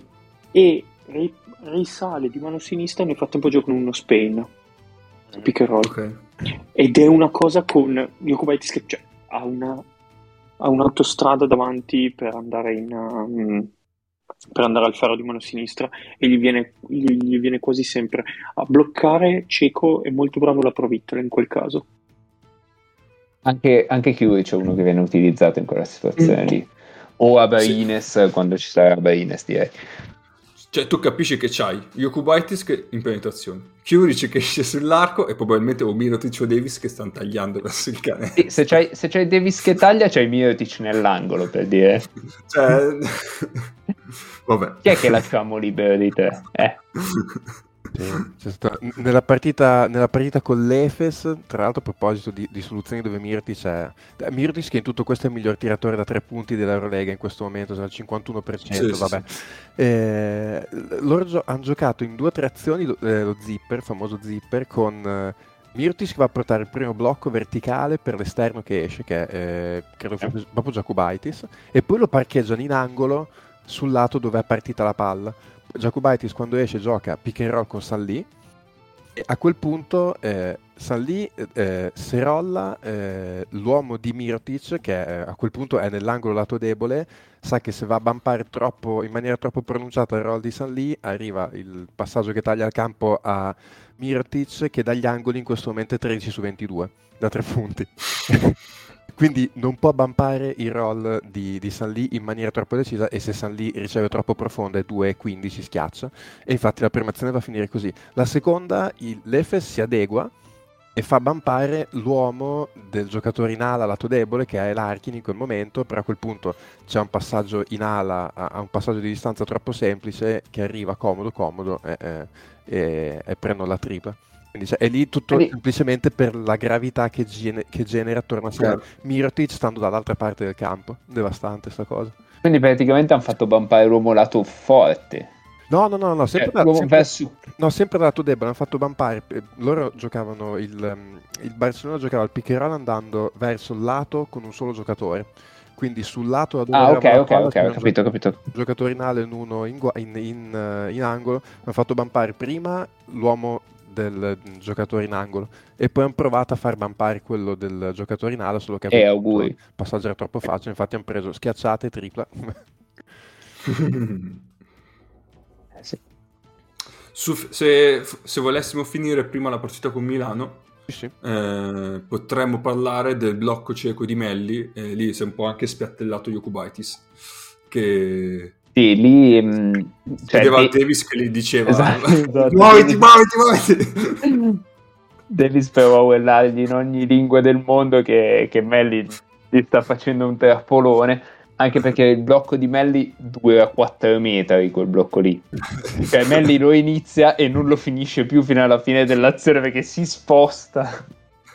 e ri- risale di mano sinistra nel frattempo gioca con uno Spain pick and roll Ok. ed è una cosa con Jokubaitis che cioè, ha una ha un'autostrada davanti per andare in um, per andare al ferro di mano sinistra e gli viene, gli, gli viene quasi sempre a bloccare Cieco è molto bravo la provittola in quel caso Anche, anche Kiwic è uno che viene utilizzato in quella situazione Mm. lì. O Abaines quando ci sarà Abaines, direi. Cioè, tu capisci che c'hai Jokubaitis che in penetrazione, Kyuric che esce sull'arco e probabilmente o Mirotic o Davis che stanno tagliando verso il cane. Sì, se, c'hai, se c'hai Davis che taglia, c'hai Mirotic nell'angolo per dire. Cioè... Vabbè. Chi è che lasciamo libero di te? Eh. Sì, c'è stata- nella, partita, nella partita con l'Efes, tra l'altro a proposito di, di soluzioni dove Mirtic è... eh, Mirtic che in tutto questo è il miglior tiratore da tre punti dell'Eurolega in questo momento, sono al 51%, Sì, sì, vabbè. Eh, loro gio- hanno giocato in due o tre azioni lo, eh, lo zipper, il famoso zipper, con eh, Mirtic che va a portare il primo blocco verticale per l'esterno che esce, che è eh, credo fosse proprio Jacobaitis, e poi lo parcheggiano in angolo sul lato dove è partita la palla. Jacobaitis quando esce gioca pick and roll con Sallì e a quel punto eh, Sallì eh, serolla eh, l'uomo di Mirotic che eh, a quel punto è nell'angolo lato debole sa che se va a bampare troppo, in maniera troppo pronunciata il roll di Sallì arriva il passaggio che taglia il campo a Mirotic che dagli angoli in questo momento è 13 su 22 da tre punti quindi non può bampare il roll di, di San Lee in maniera troppo decisa e se San Lee riceve troppo profonda è 2-15 si schiaccia. E infatti la prima azione va a finire così. La seconda il, l'Efes si adegua e fa bampare l'uomo del giocatore in ala lato debole che è Larkin in quel momento però a quel punto c'è un passaggio in ala a, a un passaggio di distanza troppo semplice che arriva comodo comodo e, e, e, e prendono la tripla quindi cioè, è lì tutto Quindi- semplicemente per la gravità che, gene- che genera attorno a sé Chiaro. Mirotic stando dall'altra parte del campo. Devastante sta cosa. Quindi praticamente hanno fatto bampare l'uomo lato forte. No, no, no, no, sempre, Cioè, da- sempre- verso- no, sempre lato debole. Hanno fatto bampare. eh, Loro giocavano il, ehm, il Barcellona giocava il pick andando verso il lato con un solo giocatore. Quindi sul lato da dove Ah, ok, ok, palla ok, ho un capito, ho capito. giocatore in ala e uno in, in- in, eh, in angolo. Hanno fatto bampare prima l'uomo del giocatore in angolo e poi hanno provato a far bampare quello del giocatore in ala, solo che E appunto auguri. il passaggio era troppo facile, infatti hanno preso schiacciate e tripla. Eh, sì. Su- se, se volessimo finire prima la partita con Milano, Sì, eh, potremmo parlare del blocco cieco di Melli, lì si è un po' anche spiattellato Jokubaitis, che Sì, lì... mh, cioè, vedeva De- Davis che gli diceva Esatto, esatto. muoviti, muoviti, muoviti. Davis però urlargli in ogni lingua del mondo che, che Melli gli sta facendo un trappolone, anche perché il blocco di Melli dura 4 metri, quel blocco lì. Cioè Melli lo inizia e non lo finisce più fino alla fine dell'azione perché si sposta.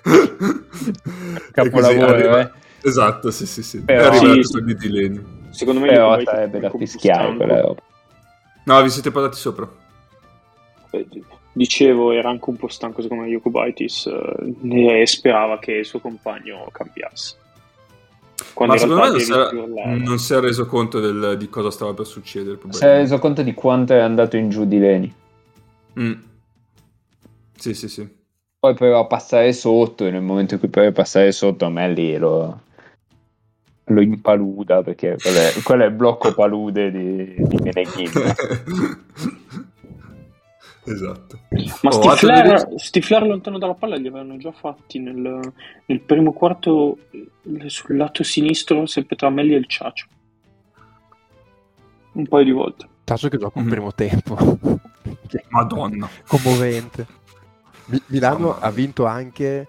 Capolavoro, arriva- eh. Esatto, sì, sì, sì. Però- E arriva Sì, tuo di Tileni. Secondo me Però sarebbe è da fischiare quella. No, vi siete parlati sopra. Eh, dicevo era anche un po' stanco secondo me Jokubaitis eh, e sperava che il suo compagno cambiasse quando Ma secondo me non urlava. non si è reso conto del- di cosa stava per succedere. Si è reso conto di quanto è andato in giù di Leni. Mm. Sì, sì, sì. Poi però passare sotto, e nel momento in cui prova a passare sotto, a me lì lo, lo impaluda, perché quello è, quello è il blocco palude di, di Meneghin. esatto. Ma Oh, Stifler, altro Stifler lontano dalla palla li avevano già fatti nel, nel primo quarto sul lato sinistro, sempre tra Melli e il Ciacio. Un paio di volte. Tasso che gioca un Mhm. primo tempo. Madonna. commovente. Mi- Milano ha vinto anche,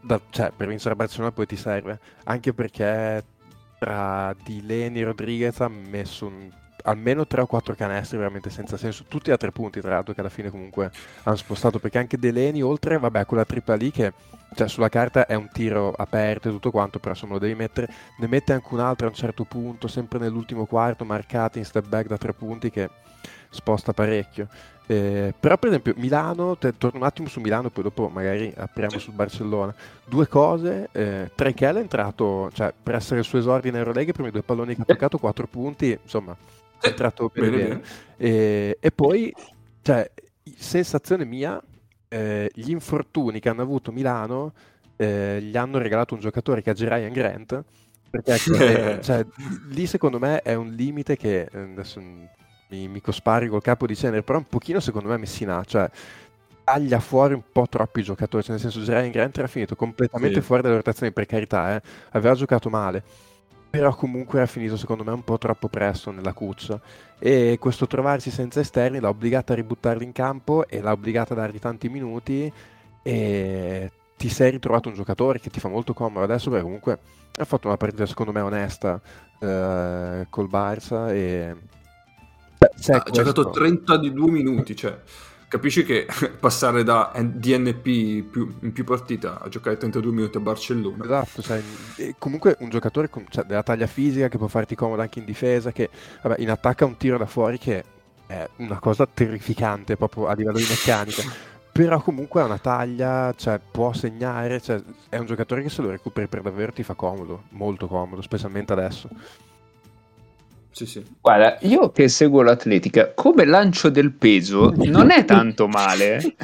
da- cioè per vincere a Barcellona poi ti serve, anche perché tra Dileni e Rodriguez ha messo un- almeno 3 o 4 canestri veramente senza senso, tutti a tre punti tra l'altro che alla fine comunque hanno spostato, perché anche Deleni oltre, vabbè, quella tripla lì che cioè sulla carta è un tiro aperto e tutto quanto, però insomma lo devi mettere, ne mette anche un altro a un certo punto, sempre nell'ultimo quarto, marcati in step back da tre punti che sposta parecchio. Eh, però per esempio Milano, te, torno un attimo su Milano, poi dopo magari apriamo sul Barcellona. Due cose, eh, Trekel è entrato, cioè per essere il suo esordio in Eurolega, i primi due palloni che ha toccato, quattro punti, insomma, è entrato bene bene. E, e, poi, cioè, sensazione mia, eh, gli infortuni che hanno avuto Milano eh, gli hanno regalato un giocatore che è Ryan Grant, perché ecco, cioè, lì secondo me è un limite che eh, adesso mi, mi cospari col capo di cenere, però un pochino secondo me Messina, cioè taglia fuori un po' troppi giocatori, cioè nel senso Jeremy Grant era finito completamente sì. fuori dalle rotazioni per carità, eh. aveva giocato male, però comunque era finito secondo me un po' troppo presto nella cuccia e questo trovarsi senza esterni l'ha obbligata a ributtarli in campo e l'ha obbligata a dargli tanti minuti e ti sei ritrovato un giocatore che ti fa molto comodo adesso perché comunque ha fatto una partita secondo me onesta eh, col Barça e ha giocato 32 minuti, cioè capisci che passare da DNP più, in più partita a giocare 32 minuti a Barcellona. Esatto, cioè, comunque un giocatore con, cioè, della taglia fisica che può farti comodo anche in difesa, che vabbè, in attacco ha un tiro da fuori che è una cosa terrificante proprio a livello di meccanica. Però comunque ha una taglia, cioè, può segnare, cioè, è un giocatore che se lo recuperi per davvero ti fa comodo, molto comodo, specialmente adesso. Sì, sì. Guarda, io che seguo l'atletica, come lancio del peso non è tanto male.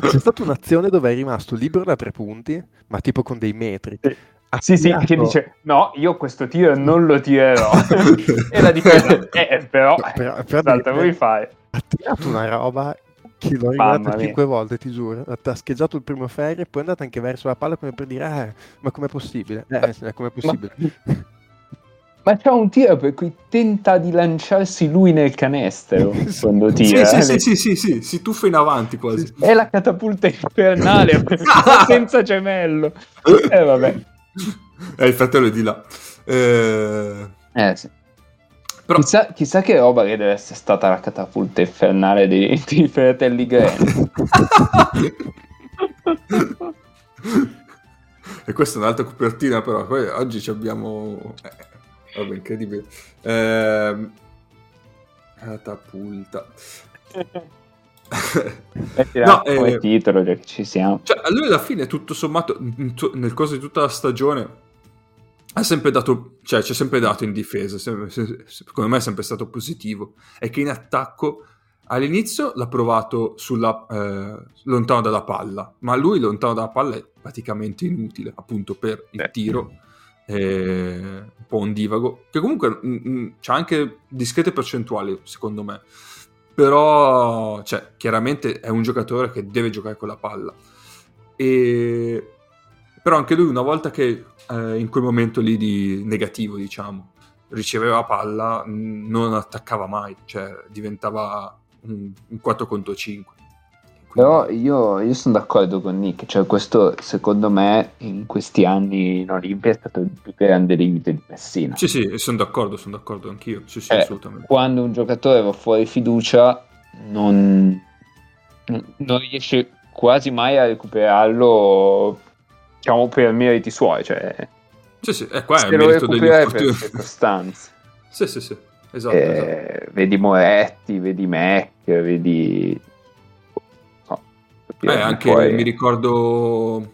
C'è stata un'azione dove è rimasto libero da tre punti, ma tipo con dei metri. Sì, sì, che dice no, io questo tiro non lo tirerò. e la difesa, eh, però, però, però salta, vuoi fare? Ha tirato una roba che l'ho riguardata cinque volte, ti giuro. Ha scheggiato il primo ferro e poi è andato anche verso la palla come per dire, eh, ma com'è possibile? Eh, com'è possibile? Ma... Ma c'è un tiro per cui tenta di lanciarsi lui nel canestro quando tira. Sì, sì, eh? sì, sì, sì, si tuffa in avanti quasi. È la catapulta infernale senza gemello. E eh, vabbè. È il fratello di là. Eh, eh sì. Però... Chissà, chissà, che roba che deve essere stata la catapulta infernale dei, dei fratelli Green. e questa è un'altra copertina, però oggi abbiamo... Eh, Vabbè, incredibile. Eh, catapulta. no, come eh, titolo che ci siamo. Cioè, a lui alla fine, tutto sommato, nel corso di tutta la stagione, ha sempre dato, cioè, ci ha sempre dato in difesa. Sempre, secondo me è sempre stato positivo. È che in attacco all'inizio l'ha provato sulla, eh, lontano dalla palla, ma lui lontano dalla palla è praticamente inutile, appunto per il tiro un po' un divago, che comunque mh, mm, mm, c'ha anche discrete percentuali, secondo me. Però, cioè, chiaramente è un giocatore che deve giocare con la palla. E... Però anche lui, una volta che eh, in quel momento lì di negativo, diciamo, riceveva palla, non attaccava mai, cioè diventava un, un 4 contro 5. Però io, io, sono d'accordo con Nick, cioè questo secondo me in questi anni in Olimpia è stato il più grande limite di Messina. Sì, sì, sono d'accordo, sono d'accordo anch'io. Sì, sì, eh, assolutamente. Quando un giocatore va fuori fiducia non, non riesce quasi mai a recuperarlo, diciamo, per meriti suoi. Cioè, sì, sì, è qua è il merito degli per circostanze. sì, sì, sì, esatto, eh, esatto. Vedi Moretti, vedi Mac, vedi eh, anche poi... mi ricordo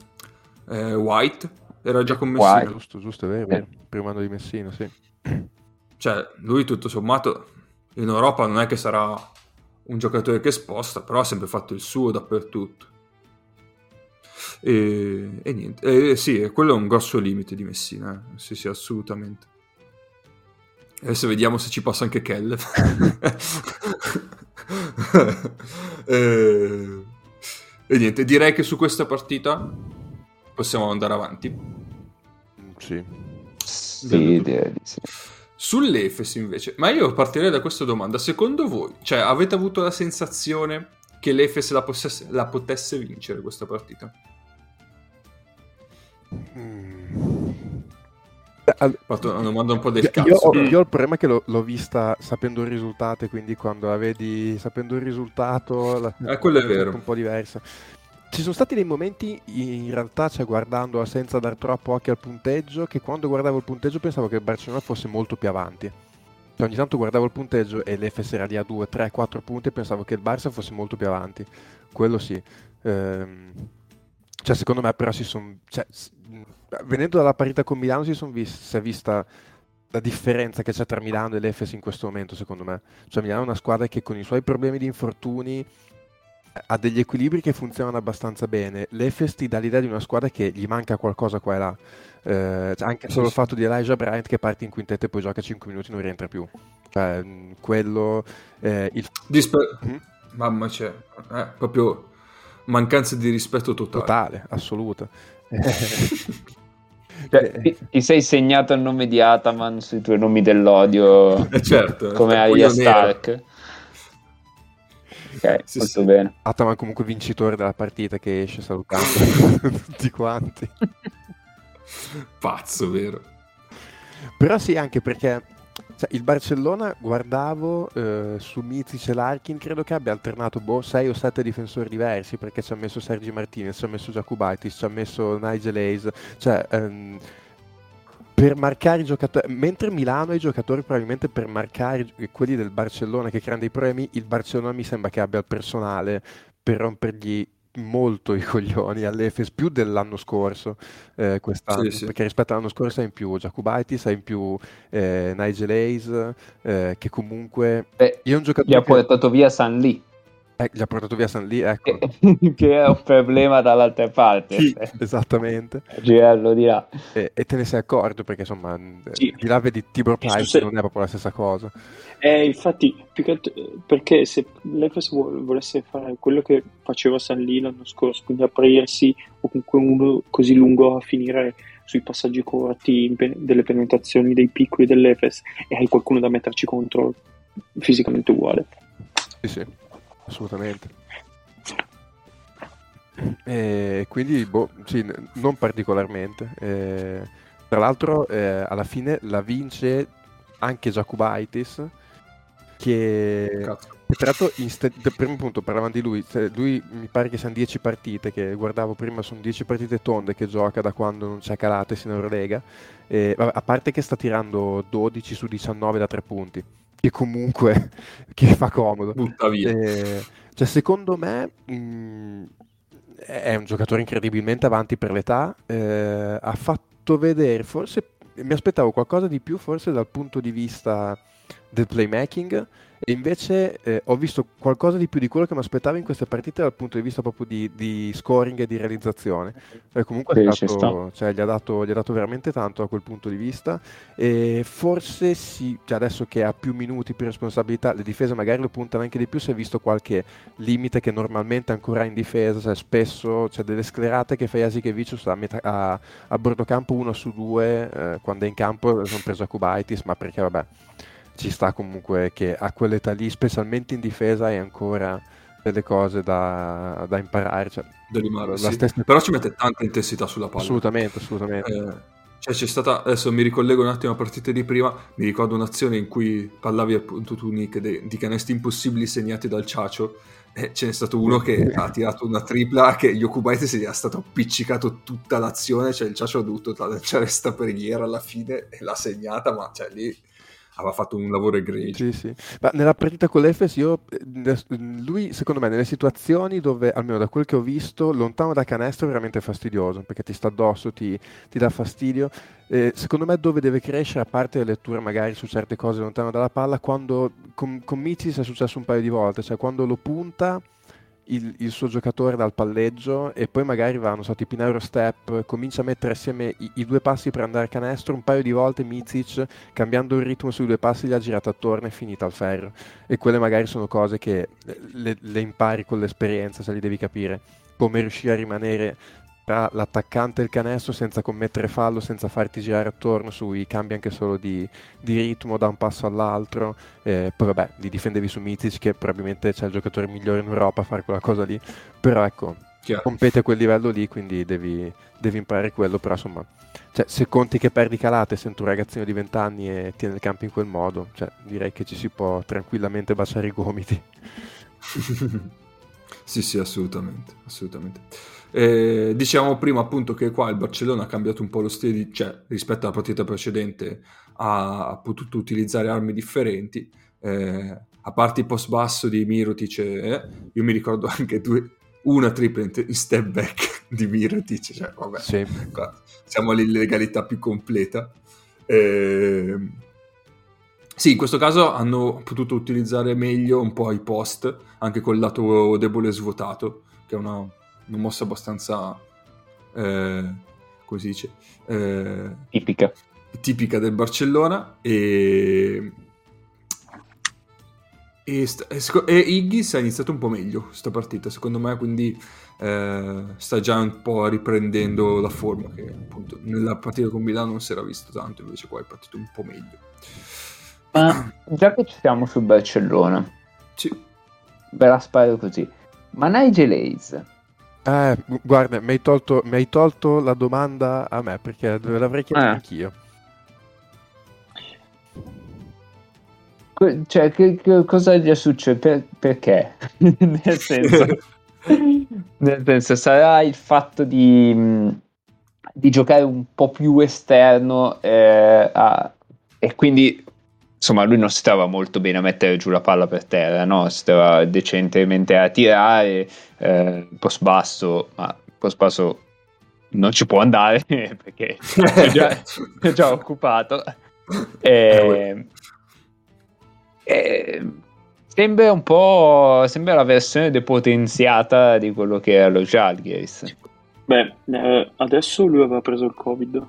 eh, White era già con Messina. White. Giusto, giusto, è vero, eh. primo anno di Messina, sì. Cioè, lui tutto sommato in Europa non è che sarà un giocatore che sposta, però ha sempre fatto il suo dappertutto. E, e niente, e, sì, quello è un grosso limite di Messina, eh. sì, sì, assolutamente. Adesso vediamo se ci passa anche Kell. eh, e niente, direi che su questa partita possiamo andare avanti. Sì. Sì, direi di sì. Sull'Efes invece, ma io partirei da questa domanda. Secondo voi, cioè, avete avuto la sensazione che l'Efes la, possesse, la potesse vincere questa partita? Mm. Ho fatto una domanda un po' del cazzo. Io ho, io ho il problema che l'ho, l'ho, vista sapendo il risultato, e quindi quando la vedi sapendo il risultato, la, eh, quello è vero. un po' diversa. ci sono stati dei momenti in realtà, cioè guardando senza dar troppo occhio al punteggio, che quando guardavo il punteggio pensavo che il Barcellona fosse molto più avanti. Cioè, ogni tanto guardavo il punteggio e l'Efes era lì a 2, 3, 4 punti e pensavo che il Barça fosse molto più avanti. Quello sì. Ehm, cioè, secondo me però si sono... Cioè, venendo dalla partita con Milano si, vis- si è vista la differenza che c'è tra Milano e l'Efes in questo momento, secondo me. Cioè, Milano è una squadra che con i suoi problemi di infortuni ha degli equilibri che funzionano abbastanza bene. L'Efes ti dà l'idea di una squadra che gli manca qualcosa qua e là. Eh, cioè, anche solo il fatto di Elijah Bryant che parte in quintetto e poi gioca 5 minuti e non rientra più. Cioè, quello... Eh, il... Disper- mm? Mamma c'è, eh, proprio mancanza di rispetto totale. Totale, assoluta. Cioè, ti, ti, sei segnato il nome di Ataman sui tuoi nomi dell'odio eh certo, come Arya Stark? Ok sì, molto sì. bene. Ataman comunque vincitore della partita che esce salutando tutti quanti. Pazzo vero. Però sì anche perché cioè, il Barcellona guardavo eh, su Mizic e Larkin, credo che abbia alternato boh, 6 o 7 difensori diversi perché ci ha messo Sergi Martinez, ci ha messo Jacubaitis, ci ha messo Nigel Hayes, cioè ehm, per marcare i giocatori, mentre Milano i giocatori probabilmente per marcare quelli del Barcellona che creano dei problemi, il Barcellona mi sembra che abbia il personale per rompergli molto i coglioni all'Efes più dell'anno scorso eh, quest'anno sì, sì. perché rispetto all'anno scorso hai in più Giacobaitis hai in più eh, Nigel Hayes eh, che comunque Beh, io un giocatore gli ha portato via San Lee eh, gli ha portato via San Lee, ecco. che è un problema dall'altra parte. Sì, esattamente. GR lo dirà. E, e, te ne sei accorto perché insomma, sì. di là vedi Tibor Price se... non è proprio la stessa cosa. Eh, infatti, perché se l'Efes volesse fare quello che faceva San Lee l'anno scorso, quindi aprirsi o comunque uno così lungo a finire sui passaggi corti delle penetrazioni dei piccoli dell'Efes e hai qualcuno da metterci contro fisicamente uguale. Sì, sì assolutamente. E quindi, boh, sì, non particolarmente. E, tra l'altro, eh, alla fine la vince anche Jacobaitis, che, che tra l'altro, per primo punto parlavamo di lui, lui mi pare che siano 10 partite, che guardavo prima, sono 10 partite tonde che gioca da quando non c'è Calates in Eurolega, e, vabbè, a parte che sta tirando 12 su 19 da 3 punti che comunque che fa comodo. Butta via. Eh, cioè, secondo me mh, mm, è un giocatore incredibilmente avanti per l'età. Eh, ha fatto vedere, forse mi aspettavo qualcosa di più, forse dal punto di vista del playmaking e invece eh, ho visto qualcosa di più di quello che mi aspettavo in queste partite dal punto di vista proprio di, di scoring e di realizzazione. E comunque sì, stato, cioè, gli, ha dato, gli, ha dato, veramente tanto da quel punto di vista. E forse sì, cioè adesso che ha più minuti, più responsabilità, le difese magari lo puntano anche di più. Si è visto qualche limite che normalmente ancora in difesa, cioè spesso c'è delle sclerate che fa Jasikevicius a, metà, a, a bordo campo uno su due, eh, quando è in campo sono preso a Kubaitis, ma perché vabbè ci sta comunque che a quell'età lì, specialmente in difesa, hai ancora delle cose da, da imparare. Cioè, la sì. stessa... Però ci mette tanta intensità sulla palla. Assolutamente, assolutamente. Eh, cioè c'è stata, adesso mi ricollego un attimo a partite di prima, mi ricordo un'azione in cui parlavi appunto tu Nick de, di canesti impossibili segnati dal Ciacio e ce n'è stato uno che ha tirato una tripla che Yokubaite si è stato appiccicato tutta l'azione, cioè il Ciacio ha dovuto lanciare sta preghiera alla fine e l'ha segnata, ma cioè lì aveva fatto un lavoro egregio. Sì, sì. Ma nella partita con l'Efes io, lui secondo me nelle situazioni dove, almeno da quel che ho visto, lontano da canestro è veramente fastidioso, perché ti sta addosso, ti, ti dà fastidio. Eh, secondo me dove deve crescere, a parte le letture magari su certe cose lontano dalla palla, quando con, con Micis è successo un paio di volte, cioè quando lo punta il, il, suo giocatore dal palleggio e poi magari vanno so, tipo in Eurostep, comincia a mettere assieme i, i, due passi per andare a canestro, un paio di volte Mizic cambiando il ritmo sui due passi gli ha girato attorno e finita al ferro. E quelle magari sono cose che le, le impari con l'esperienza, se li devi capire come riuscire a rimanere tra l'attaccante e il canestro senza commettere fallo, senza farti girare attorno sui cambi anche solo di, di ritmo da un passo all'altro. Eh, poi vabbè, li difendevi su Mitic che probabilmente c'è il giocatore migliore in Europa a fare quella cosa lì. Però ecco, Chiaro. compete a quel livello lì, quindi devi, devi imparare quello. Però insomma, cioè, se conti che perdi calate, sento un ragazzino di 20 anni e tiene il campo in quel modo, cioè, direi che ci si può tranquillamente baciare i gomiti. Sì, sì, assolutamente, assolutamente. Eh, diciamo prima appunto che qua il Barcellona ha cambiato un po' lo stile, di, cioè rispetto alla partita precedente ha, ha potuto utilizzare armi differenti. Eh, a parte il post basso di Mirotic, eh, io mi ricordo anche due, una triple in step back di Mirotic, cioè vabbè, Sì. qua siamo all'illegalità più completa. Eh, sì, in questo caso hanno potuto utilizzare meglio un po' i post, anche col lato debole svuotato, che è una, una mossa abbastanza, eh, come si dice, eh, Tipica. tipica del Barcellona e, e, sta- e e Higgins ha iniziato un po' meglio questa partita secondo me quindi eh, sta già un po' riprendendo la forma che appunto nella partita con Milano non si era visto tanto invece qua è partito un po' meglio Ma già che ci siamo sul Barcellona, sì ve la sparo così. Ma Nigel Hayes, Eh, gu- guarda, mi hai tolto, mi hai tolto la domanda a me perché l'avrei chiesto Eh. anch'io. cioè, che, che- cosa gli è successo? Per- perché? Nel senso, nel senso, sarà il fatto di, di giocare un po' più esterno eh, a- e quindi insomma lui non si trova molto bene a mettere giù la palla per terra, no? si trova decentemente a tirare, eh, post basso, ma post basso non ci può andare perché è già, è già occupato. Eh, eh, sembra un po' sembra la versione depotenziata di quello che era lo Jalgiris. Beh, eh, adesso lui aveva preso il Covid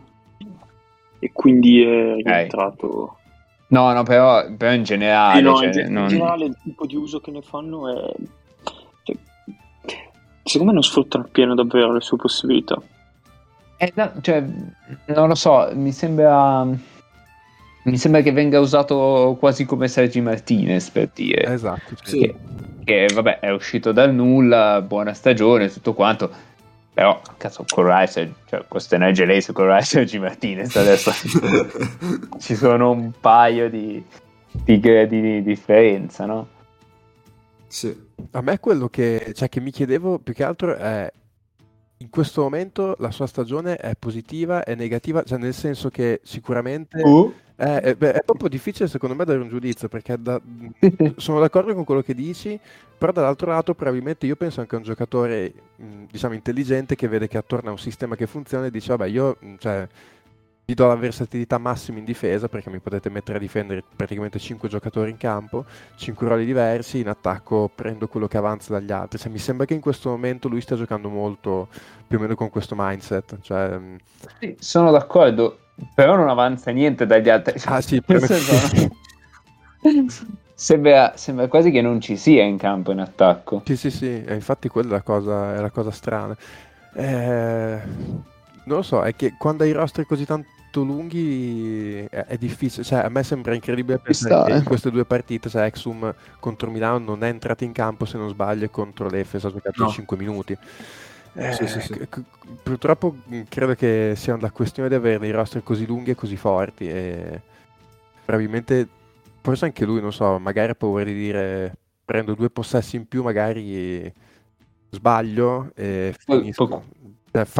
e quindi è rientrato. No, no, però, però in generale, Sì, no, cioè, in, ge- in non- generale il tipo di uso che ne fanno è... secondo me non sfruttano appieno davvero le sue possibilità. Eh, no, cioè, non lo so, mi sembra. Mi sembra che venga usato quasi come Sergi Martinez per dire. Esatto. cioè. Sì. Che, che, vabbè, è uscito dal nulla, buona stagione, tutto quanto. Però, cazzo, con Rice, cioè, questo è Nigel Hayes con Rice e Sergi Martinez adesso ci sono un paio di, di gradi di differenza, no? sì A me quello che, cioè, che mi chiedevo più che altro è in questo momento la sua stagione è positiva, è negativa, cioè nel senso che sicuramente è, è- beh, è proprio difficile secondo me dare un giudizio perché da- sono d'accordo con quello che dici, però dall'altro lato probabilmente io penso anche a un giocatore diciamo intelligente che vede che attorno a un sistema che funziona e dice vabbè io cioè, vi do la versatilità massima in difesa perché mi potete mettere a difendere praticamente 5 giocatori in campo, 5 ruoli diversi, in attacco prendo quello che avanza dagli altri. Cioè, mi sembra che in questo momento lui stia giocando molto più o meno con questo mindset. Cioè, mh, Sì, sono d'accordo, però non avanza niente dagli altri. ah sì, per me- sembra, sembra quasi che non ci sia in campo in attacco. Sì, sì, sì, infatti quella è la cosa, è la cosa strana. Eh, non lo so, è che quando hai i roster così tanto lunghi è, è difficile, cioè a me sembra incredibile pensare sta, che eh. in queste due partite, cioè Exum contro Milano non è entrato in campo se non sbaglio contro l'Efes ha giocato No. 5 minuti. Eh, Sì, sì, sì. c- c- Purtroppo mh, credo che sia la questione di avere dei roster così lunghi e così forti e probabilmente forse anche lui, non so, magari ha paura di dire prendo due possessi in più, magari sbaglio e finisco. poi- fa-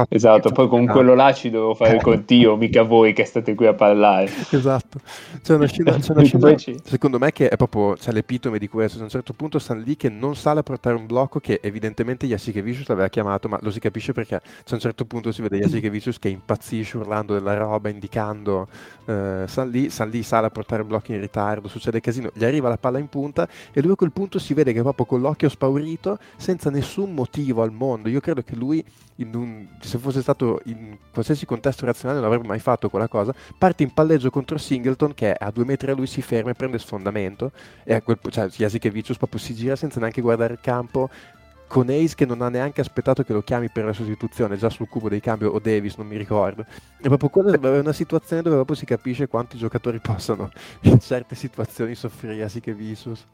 Esatto, poi con quello là ci devo fare il conto, mica voi che state qui a parlare. Esatto, c'è una scena, c'è una scena, secondo me che è proprio c'è l'epitome di questo. A un certo punto stanno lì che non sa portare un blocco che evidentemente Jasikevicius aveva chiamato, ma lo si capisce perché c'è un certo punto si vede Jasikevicius che impazzisce urlando della roba, indicando eh, San lì, San lì sa portare blocchi in ritardo, succede casino, gli arriva la palla in punta e lui a quel punto si vede che proprio con l'occhio spaurito, senza nessun motivo al mondo. Io credo che lui, in un- se fosse stato in qualsiasi contesto razionale, non avrebbe mai fatto quella cosa. Parte in palleggio contro Singleton, che a due metri da lui si ferma e prende sfondamento. E a quel punto, cioè, Jasikevicius proprio si gira senza neanche guardare il campo. Con Ace che non ha neanche aspettato che lo chiami per la sostituzione, già sul cubo dei cambi o Davis, non mi ricordo. E proprio quella è una situazione dove proprio si capisce quanti giocatori possano in certe situazioni soffrire Jasikevicius.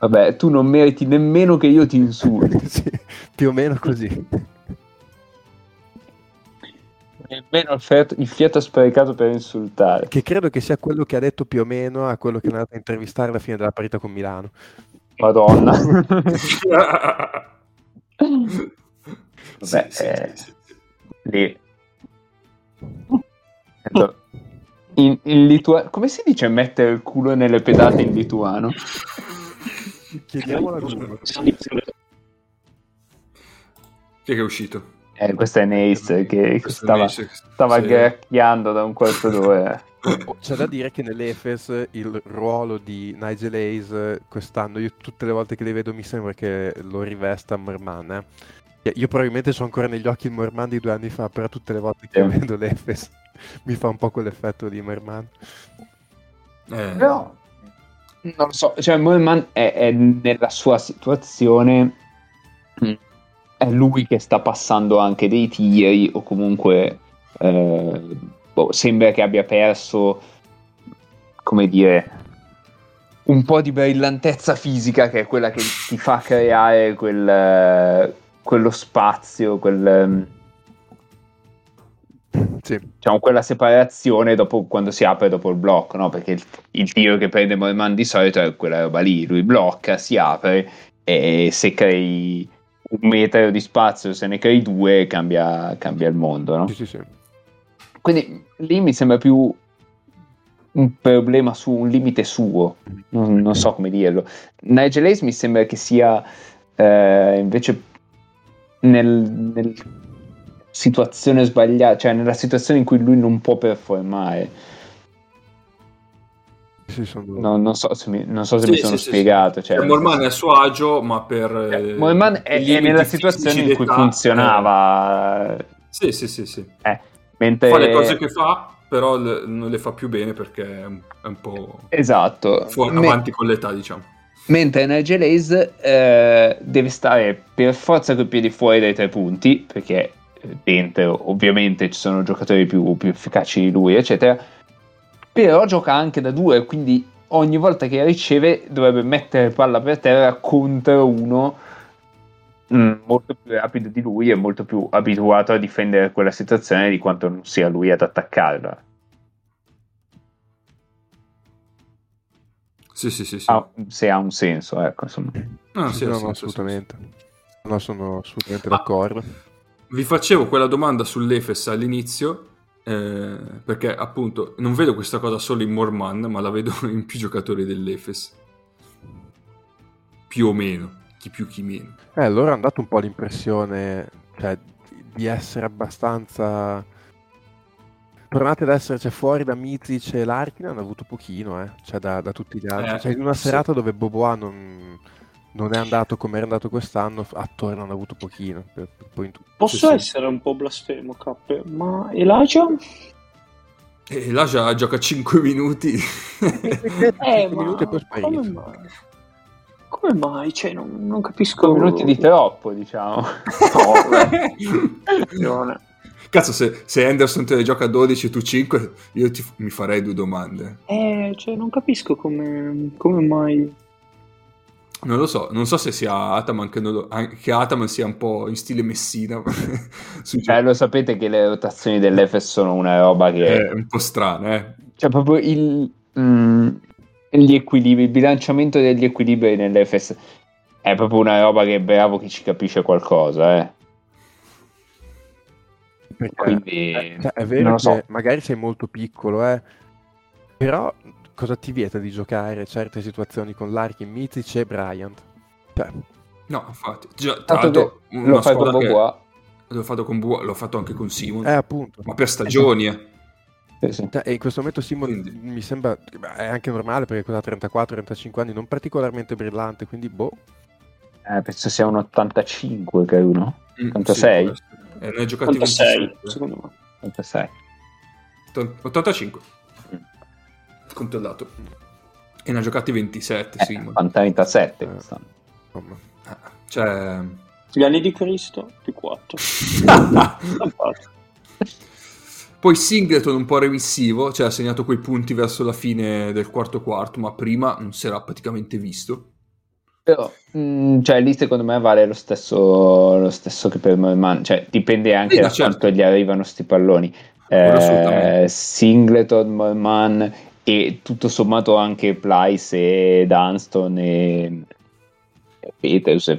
Vabbè, tu non meriti nemmeno che io ti insulti. sì, più o meno così. Nemmeno il fiato, il fiato sprecato per insultare. Che credo che sia quello che ha detto più o meno a quello che è andato a intervistare alla fine della partita con Milano. Madonna. Vabbè, sì, eh, sì, sì. lì. In, in lituano, come si dice mettere il culo nelle pedate in lituano? Chiediamola a. Chi è che è uscito? Eh, questo è Nace che, che stava, invece- stava sì. gracchiando da un quarto d'ora. Oh, C'è da dire che nell'Efes il ruolo di Nigel Hayes eh, quest'anno, io tutte le volte che li vedo mi sembra che lo rivesta Merman. eh. Io- probabilmente sono ancora negli occhi il Merman di due anni fa, però tutte le volte che Sì. vedo l'Efes mi fa un po' quell'effetto di Merman. Eh, Però non lo so, cioè Mollman è, è nella sua situazione mm, è lui che sta passando anche dei tiri o comunque eh, boh, sembra che abbia perso come dire un po' di brillantezza fisica che è quella che ti fa creare quel, quello spazio, quel, ehm, Sì, diciamo, quella separazione dopo quando si apre dopo il blocco, no? Perché il, il tiro che prende Mollman di solito è quella roba lì, lui blocca, si apre e se crei un metro di spazio, se ne crei due, cambia, cambia il mondo, no? sì, sì, sì. Quindi lì mi sembra più un problema su un limite suo, non, non so come dirlo. Nigel Hayes mi sembra che sia eh, invece nel, nel situazione sbagliata, cioè nella situazione in cui lui non può performare. Sì, sono... No, non so se mi, non so se Sì, mi sì, sono sì, spiegato. Cioè, Cioè, Morman è a suo agio, ma per... eh, è, i è limiti nella situazione in cui funzionava. eh, Sì, sì, sì, sì. eh, mentre... Fa le cose che fa, però le- non le fa più bene perché è un, è un po' Esatto. fuori, Me- avanti con l'età, diciamo. Mentre Nigel Hayes eh, deve stare per forza coi piedi fuori dai tre punti, perché eh, dentro ovviamente ci sono giocatori più, più efficaci di lui, eccetera. Però gioca anche da due, quindi ogni volta che riceve dovrebbe mettere palla per terra contro uno mm, molto più rapido di lui e molto più abituato a difendere quella situazione di quanto non sia lui ad attaccarla. Sì, sì, sì. sì. Ha- se ha un senso, ecco, insomma. Ah, Sì, sì, no, sì, no, sì, assolutamente. No, sono assolutamente Ma- d'accordo. Vi facevo quella domanda sull'Efes all'inizio, eh, perché appunto non vedo questa cosa solo in Morman, ma la vedo in più giocatori dell'Efes. Più o meno, chi più chi meno. Eh, allora hanno dato un po' l'impressione cioè, di- essere abbastanza tornati ad esserci fuori da Mizic e Larkin hanno avuto pochino, eh, cioè da, da tutti gli altri. Eh, Cioè, in una sì. serata dove Boboa non, non è andato come era andato quest'anno, attorno hanno avuto pochino. per- per. Posso essere un po' blasfemo, Cappe, ma Elijah? E là già gioca 5 minuti. Eh, Cinque ma minuti e poi è come mai? Come mai? Cioè, non, non capisco. 5 minuti di troppo, diciamo. No. Cazzo, se, se Anderson te ne gioca 12 e tu 5, io ti- mi farei due domande. Eh, cioè, non capisco come, come mai. Non lo so, non so se sia Ataman che, non lo- che Ataman sia un po' in stile Messina. Cioè, lo sapete che le rotazioni dell'Efes sono una roba che... È un po' strana, eh. Cioè, proprio il... mm, gli equilibri, il bilanciamento degli equilibri nell'Efes è proprio una roba che è bravo chi ci capisce qualcosa, eh. Perché, Quindi... eh, cioè, è non vero lo che so. magari sei molto piccolo, eh, però cosa ti vieta di giocare certe situazioni con Larkin, Mizic e Bryant? Cioè, No, infatti. Già, tra l'altro, che una lo fai con che- Bobois. L'ho fatto con Bua, l'ho fatto anche con Simon. eh, appunto. Ma per stagioni, eh. Sì, sì. Cioè, E in questo momento Simon Quindi- mi sembra beh, è anche normale perché cosa ha 34-35 anni, non particolarmente brillante, quindi boh. Eh, penso sia un 85, credo, no? Mm, 86? sì, può essere. Eh, ne hai giocati 86, 27. secondo me. 86. 85. Controllato. E ne ha giocati 27, Eh, Simon. 37 Eh. quest'anno. Insomma. Cioè... Gli anni di Cristo più 4. Poi Singleton un po' remissivo, cioè ha segnato quei punti verso la fine del quarto quarto, ma prima non si era praticamente visto. Però, mm, cioè, lì secondo me vale lo stesso, lo stesso che per Mollman. Cioè, dipende anche Sì, da certo. quanto gli arrivano sti palloni. Eh. Singleton, Mollman e tutto sommato anche Plyce e Dunston e, Peters,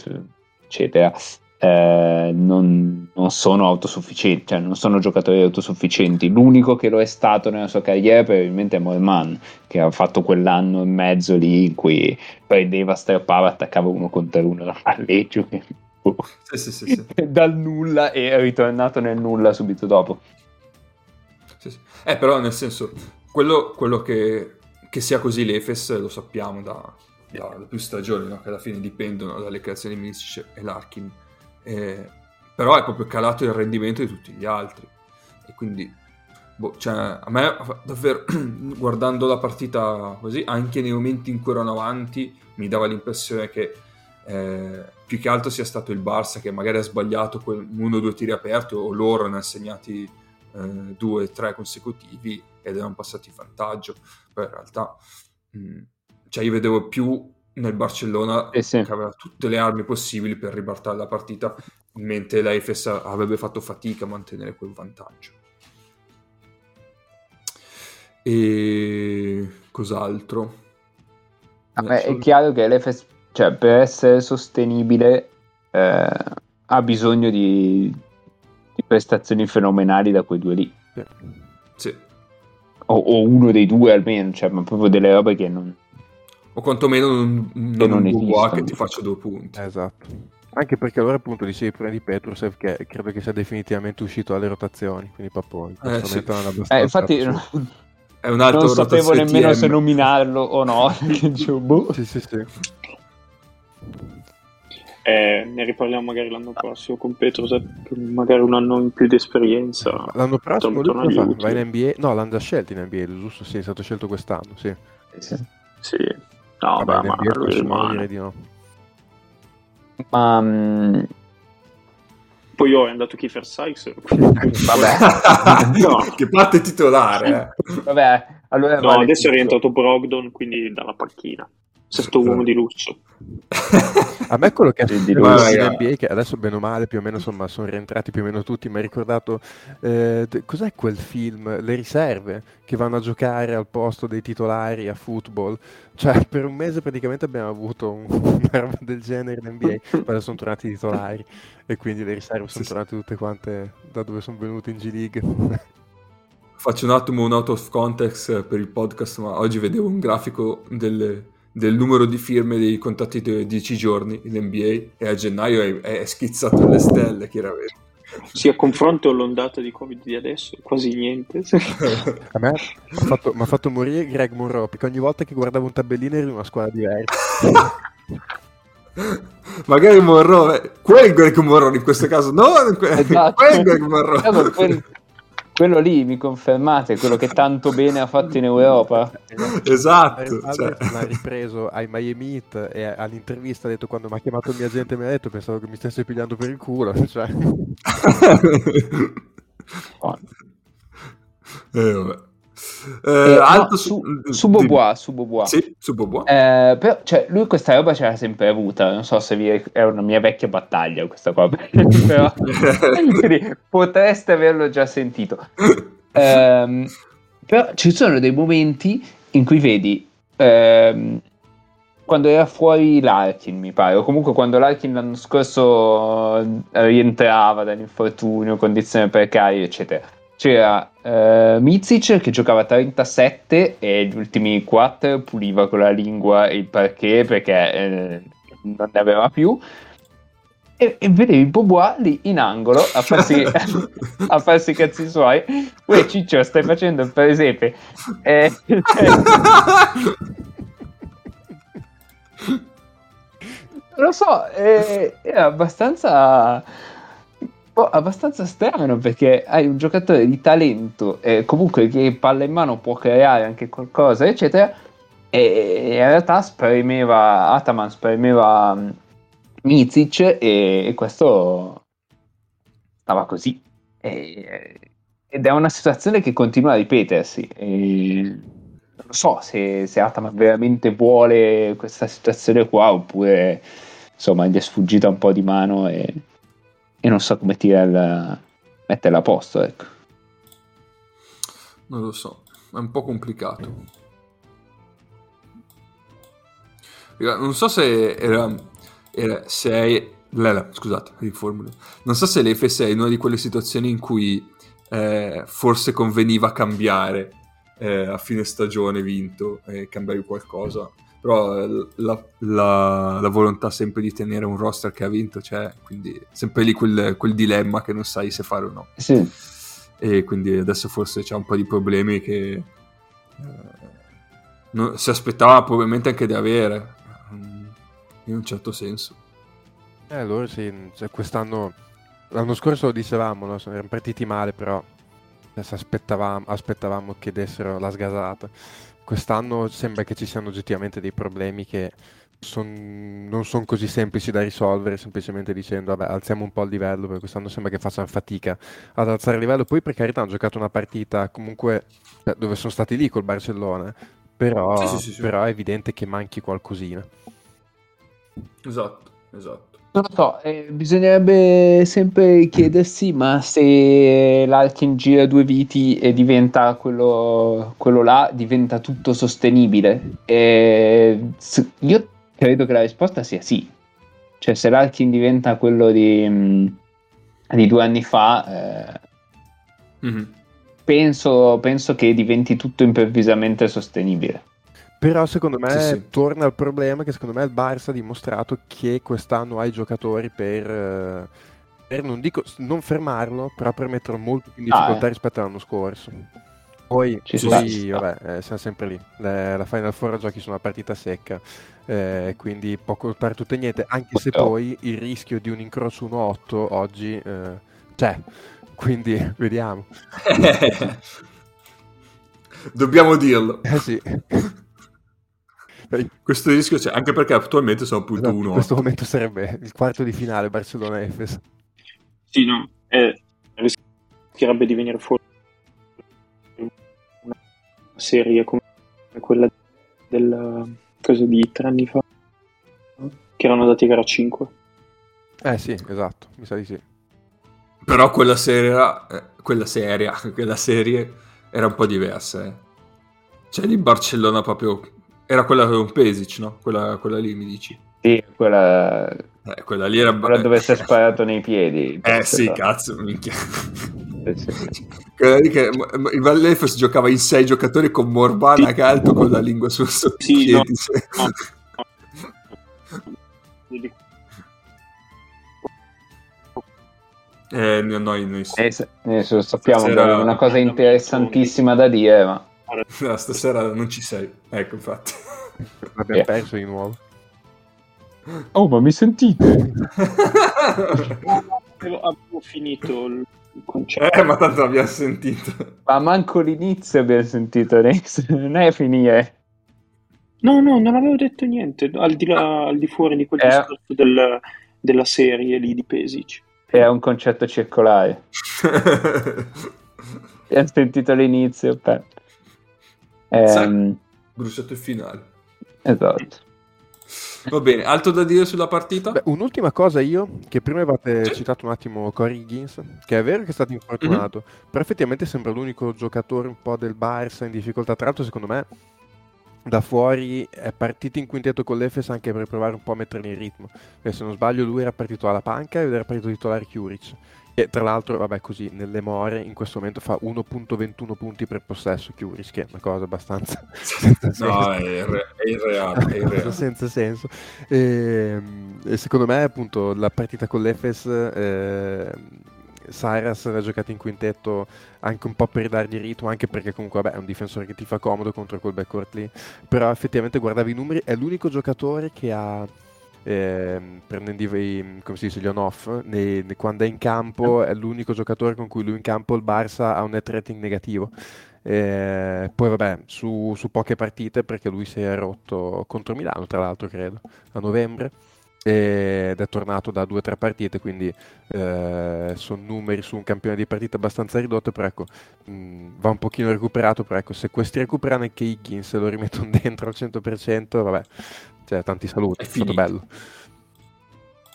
eccetera, eh, non, non, sono autosufficienti, cioè non sono giocatori autosufficienti. L'unico che lo è stato nella sua carriera probabilmente è Moeman, che ha fatto quell'anno e mezzo lì in cui prendeva, strappava, attaccava uno contro uno da palleggio. Sì, sì, sì, dal nulla e è ritornato nel nulla subito dopo. Eh, però nel senso, quello, quello che, che, sia così l'Efes lo sappiamo da, da, da più stagioni, no? che alla fine dipendono dalle creazioni di Misic e Larkin eh, però è proprio calato il rendimento di tutti gli altri. E quindi, boh, cioè, a me davvero, guardando la partita così, anche nei momenti in cui erano avanti, mi dava l'impressione che eh, più che altro sia stato il Barça che magari ha sbagliato quel, uno o due tiri aperti o loro ne hanno segnati eh, due o tre consecutivi ed erano passati in vantaggio. Però in realtà, mh, mm, cioè io vedevo più nel Barcellona eh sì. che aveva tutte le armi possibili per ribaltare la partita, mentre la Efes avrebbe fatto fatica a mantenere quel vantaggio. E cos'altro? Beh, è chiaro che l'Efes, cioè, per essere sostenibile, eh, ha bisogno di, prestazioni fenomenali da quei due lì. Sì. O, o, uno dei due almeno, cioè, ma proprio delle robe che non, o quantomeno non, non, non un Bobois che ti faccia due punti. Esatto. Anche perché allora appunto dicevi prima di Petrusev che credo che sia definitivamente uscito dalle rotazioni, quindi proprio eh, sì. eh, infatti è un altro non sapevo nemmeno se nominarlo o no. boh. sì, sì, sì. Eh, ne riparliamo magari l'anno prossimo con Petrusev, magari un anno in più di esperienza. L'anno prossimo lui fa? va in NBA? No, l'hanno già scelto in NBA, giusto? Sì, è stato scelto quest'anno, sì. Sì. sì. No, Vabbè, beh, ma lui rimane. Di no. Ma... Um... Poi io è andato Kiefer Sykes. Vabbè. no. Che parte titolare. Eh. Vabbè, allora no, adesso è rientrato Brogdon, quindi dalla panchina sesto uomo di lusso. A me quello che ha successo in NBA, che adesso bene o male più o meno insomma, sono rientrati più o meno tutti, mi ha ricordato eh, cos'è quel film? Le riserve che vanno a giocare al posto dei titolari a football. Cioè, per un mese praticamente abbiamo avuto un, una roba del genere in NBA, poi sono tornati i titolari e quindi le riserve sono sì, tornate tutte quante da dove sono venuti in G League. Faccio un attimo un out of context per il podcast, ma oggi vedevo un grafico delle del numero di firme dei contratti di 10 giorni in NBA e a gennaio è, è schizzato alle stelle chiaramente. Sì, a confronto all'ondata di Covid di adesso, quasi niente. a me mi ha fatto, morire Greg Monroe, perché ogni volta che guardavo un tabellino era una squadra diversa. Magari Monroe, eh, quel Greg Monroe in questo caso, no, esatto. quel Greg Monroe quello lì mi confermate quello che tanto bene ha fatto in Europa esatto cioè. l'ha ripreso ai Miami Heat e all'intervista ha detto quando mi ha chiamato il mio agente mi ha detto pensavo che mi stesse pigliando per il culo cioè. eh, vabbè eh, eh, no, su, su Bobois, su Bobois. Sì, su Bobois. Eh, però, cioè, lui questa roba ce l'ha sempre avuta, non so se vi è, una mia vecchia battaglia questa qua, però potreste averlo già sentito. Eh, però ci sono dei momenti in cui vedi ehm, quando era fuori Larkin, mi pare, o comunque quando Larkin l'anno scorso rientrava dall'infortunio, condizioni precarie, eccetera c'era uh, Mizic che giocava 37 e gli ultimi 4 puliva con la lingua il parquet perché eh, non ne aveva più. E, e vedevi Bobois lì in angolo a farsi, a farsi i cazzi suoi. Uè Ciccio stai facendo per esempio eh, lo so eh, era abbastanza po' abbastanza strano perché hai un giocatore di talento, eh, comunque che palla in mano può creare anche qualcosa, eccetera, e in realtà spremeva Ataman, spremeva um, Mizic e, e, questo stava così. E, ed è una situazione che continua a ripetersi. E non so se, se Ataman veramente vuole questa situazione qua oppure insomma gli è sfuggita un po' di mano e e non so come tirarla, metterla a posto, ecco. Non lo so, è un po' complicato. Non so se era, eh, se hai... Lele, scusate, riformulo. Non so se l'Efes è in una di quelle situazioni in cui eh, forse conveniva cambiare eh, a fine stagione vinto e cambiare qualcosa. Però eh, la, la, la, volontà sempre di tenere un roster che ha vinto c'è, quindi sempre lì quel, quel dilemma che non sai se fare o no. Sì. E quindi adesso forse c'è un po' di problemi che eh, non, si aspettava probabilmente anche di avere, mm, in un certo senso. Eh, allora sì, cioè quest'anno, l'anno scorso lo dicevamo, no? erano partiti male, però aspettavamo, aspettavamo che dessero la sgasata. Quest'anno sembra che ci siano oggettivamente dei problemi che son, non sono così semplici da risolvere semplicemente dicendo vabbè alziamo un po' il livello perché quest'anno sembra che facciano fatica ad alzare il livello. Poi per carità hanno giocato una partita comunque cioè, dove sono stati lì col Barcellona però, sì, sì, sì, però è evidente che manchi qualcosina. Esatto esatto non lo so, eh, bisognerebbe sempre chiedersi ma se l'Alkin gira due viti e diventa quello, quello là, diventa tutto sostenibile. E, io credo che la risposta sia sì. Cioè se l'Alkin diventa quello di, mm, di due anni fa, eh, mm-hmm. penso, penso che diventi tutto improvvisamente sostenibile. Però secondo me sì, sì. torna al problema che secondo me il Barça ha dimostrato che quest'anno ha i giocatori per, eh, per non dico non fermarlo, però per metterlo molto più in difficoltà ah, eh. rispetto all'anno scorso. Poi, Ci poi vabbè, eh, siamo sempre lì. La, la Final Four giochi su una partita secca, eh, quindi può contare tutto e niente, anche se poi il rischio di un incrocio 1-8 oggi eh, c'è. Quindi vediamo. Dobbiamo dirlo. Eh sì. Questo rischio c'è, anche perché attualmente sono appunto esatto, uno. In questo momento sarebbe il quarto di finale Barcellona-Efes. Sì, no, eh, rischierebbe di venire fuori una serie come quella della cosa di tre anni fa, che erano andati a gara 5. Eh sì, esatto, mi sa di sì. Però quella serie, eh, quella serie, quella serie era un po' diversa. Eh. Cioè di Barcellona proprio era quella con Pesic, no? Quella, quella lì mi dici. Sì, quella... Eh, quella lì era... Quella dove si è sparato nei piedi. Eh sì, là. cazzo, minchia. che il Vallefos giocava in sei giocatori con Morbana sì. Calto con la lingua sul sottopiedi. Sì, no. Eh, noi, noi eh, eh, sappiamo è una cosa interessantissima da dire, ma No, stasera non ci sei. Ecco, infatti. Abbiamo yeah. perso di nuovo. Oh, ma mi sentite? avevo, avevo finito il concetto. Eh, ma tanto abbiamo sentito. Ma manco l'inizio abbiamo sentito. Non è finire. No, no, non avevo detto niente. Al di, là, al di fuori di quel eh. discorso del, della serie lì di Pesic. È un concetto circolare. abbiamo sentito l'inizio. Beh. Ehm... Bruciato il finale. Esatto. Va bene, altro da dire sulla partita? Beh, un'ultima cosa io, che prima avete sì. citato un attimo Corey Higgins, che è vero che è stato infortunato, mm-hmm. però effettivamente sembra l'unico giocatore un po' del Barça in difficoltà. Tra l'altro, secondo me, da fuori è partito in quintetto con l'Efes anche per provare un po' a metterli in ritmo. Perché se non sbaglio lui era partito alla panca ed era partito titolare Curic. E tra l'altro, vabbè, così nelle more in questo momento fa 1.21 punti per possesso Chiuris, che è una cosa abbastanza. no, è, irre- è irreale. È irreale. senza senso. E, ehm, e, secondo me, appunto, la partita con l'Efes. Eh, Cyrus l'ha giocato in quintetto anche un po' per dargli ritmo, anche perché comunque vabbè, è un difensore che ti fa comodo contro quel backcourt lì. Però effettivamente guardavi i numeri, è l'unico giocatore che ha eh, prendendo i, come si dice, gli on-off, nei, nei, quando è in campo è l'unico giocatore con cui lui in campo il Barça ha un net rating negativo. Eh, poi vabbè, su, su, poche partite perché lui si è rotto contro Milano, tra l'altro credo, a novembre ed è tornato da due o tre partite, quindi eh, sono numeri su un campione di partite abbastanza ridotto, però ecco, mh, va un pochino recuperato, però ecco, se questi recuperano anche Higgins e lo rimettono dentro al 100%, vabbè, cioè, tanti saluti, è, è stato bello.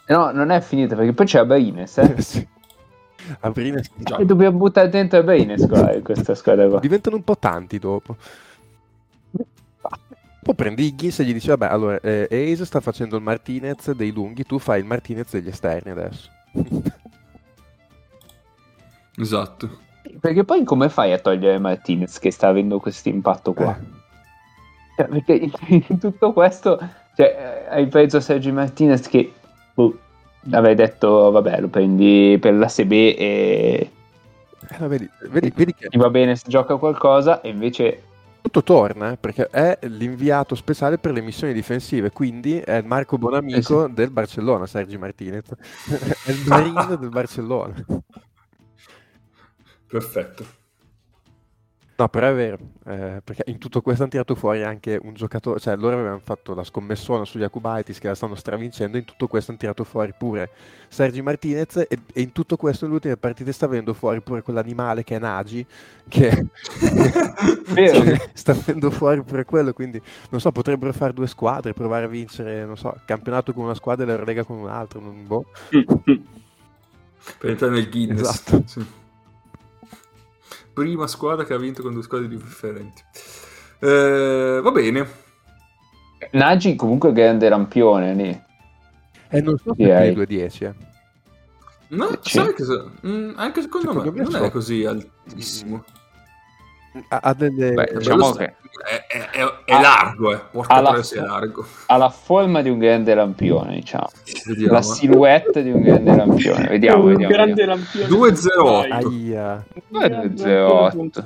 No, non è finita perché poi c'è Abrines, eh? sì. Abrines già. E dobbiamo buttare dentro Abrines qua, in questa squadra qua. Diventano un po' tanti dopo. Poi prendi Higgins e gli dici, vabbè, allora, eh, Ace sta facendo il Martinez dei lunghi, tu fai il Martinez degli esterni adesso. Esatto. Perché poi come fai a togliere Martinez che sta avendo questo impatto qua? Eh. Cioè, perché in tutto questo cioè, eh, hai preso Sergi Martinez che boh, avrei detto vabbè lo prendi per la SB e Eh, vedi, vedi, vedi che ti va bene se gioca qualcosa e invece tutto torna, eh, perché è l'inviato speciale per le missioni difensive, quindi è il Marco Bonamico del Barcellona, Sergi Martinez. è il Marine del Barcellona. Perfetto. No, però è vero, eh, perché in tutto questo hanno tirato fuori anche un giocatore, cioè loro avevano fatto la scommessona sugli Akubaitis che la stanno stravincendo, in tutto questo hanno tirato fuori pure Sergi Martinez e, e in tutto questo ultime partite sta venendo fuori pure quell'animale che è Nagy, che Vero. sta venendo fuori pure quello, quindi non so, potrebbero fare due squadre, provare a vincere, non so, campionato con una squadra e l'Eurolega con un'altra, non boh. Per entrare nel Guinness. Esatto. Sì. Prima squadra che ha vinto con due squadre differenti. Eh, va bene. Nagy comunque grande lampione lì. E non so se è 2-10, eh. No, Sì. sai che so- mm, anche secondo, Secondo me me non so. è così altissimo. Ha, ha delle... Beh, diciamo che- è, è- è- è Ah, largo, eh. Porca troia, se è largo. Ha la forma di un grande lampione, diciamo. Vediamo. La silhouette di un grande lampione. Vediamo, vediamo. grande lampione. 2-0-8. Aia, Guarda, 0-8.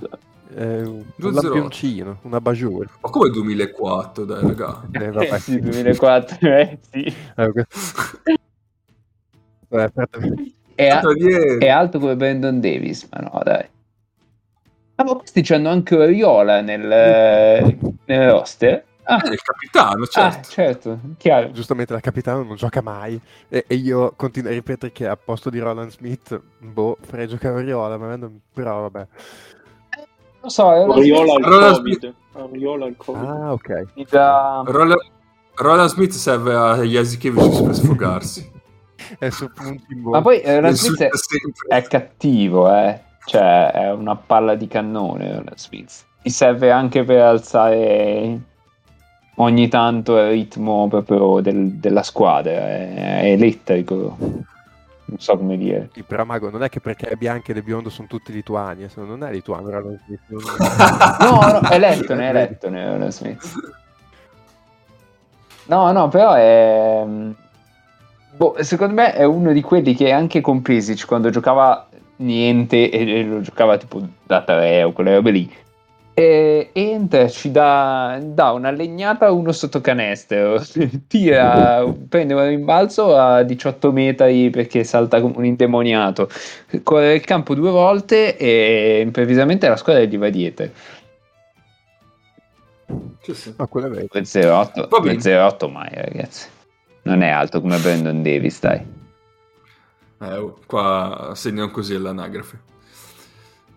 eh, un 2-0. lampioncino, una bajour. Ma come 2004, dai, raga. Eh, vabbè. Eh sì, 2004, eh sì. Eh, Eh, è alto come Brandon Davis, ma no, dai. Ah, ma questi c'hanno anche Oriola nel, nel roster? Ah, Eh, il capitano, ah, certo. certo, chiaro. Giustamente la capitano non gioca mai e, e io continuo a ripetere che a posto di Roland Smith, boh, farei giocare Oriola, ma non- però vabbè. Lo so, è una Oriola al Roland Covid. Oriola al Covid. Ah, ok. dà- Roland, Roland Smith serve a Jasikevicius per sfogarsi. È su punti in Ma bocca. poi eh, Roland Smith è, è cattivo, eh. Cioè, è una palla di cannone Roland Smith. Ti serve anche per alzare ogni tanto il ritmo proprio del- della squadra. È, è elettrico. Non so come dire. Sì, però Mago, non è che perché è bianco e biondo sono tutti lituani, non è lituano Roland Smith. non- No, no, è lettone, è lettone Roland Smith. No, no, però è... boh, secondo me è uno di quelli che anche con Pesic, quando giocava niente e, lo giocava tipo da 3 o quelle robe lì, e entra, ci dà, dà una legnata a uno sotto canestro, tira, prende un rimbalzo a 18 metri perché salta come un indemoniato, corre il campo due volte e improvvisamente la squadra gli va dietro. Sì, sì. No, quello è vero. 2-0-8, Va bene. 2-0-8 mai ragazzi. Non è alto come Brandon Davis, dai. Eh, oh, qua segnano così all'anagrafe.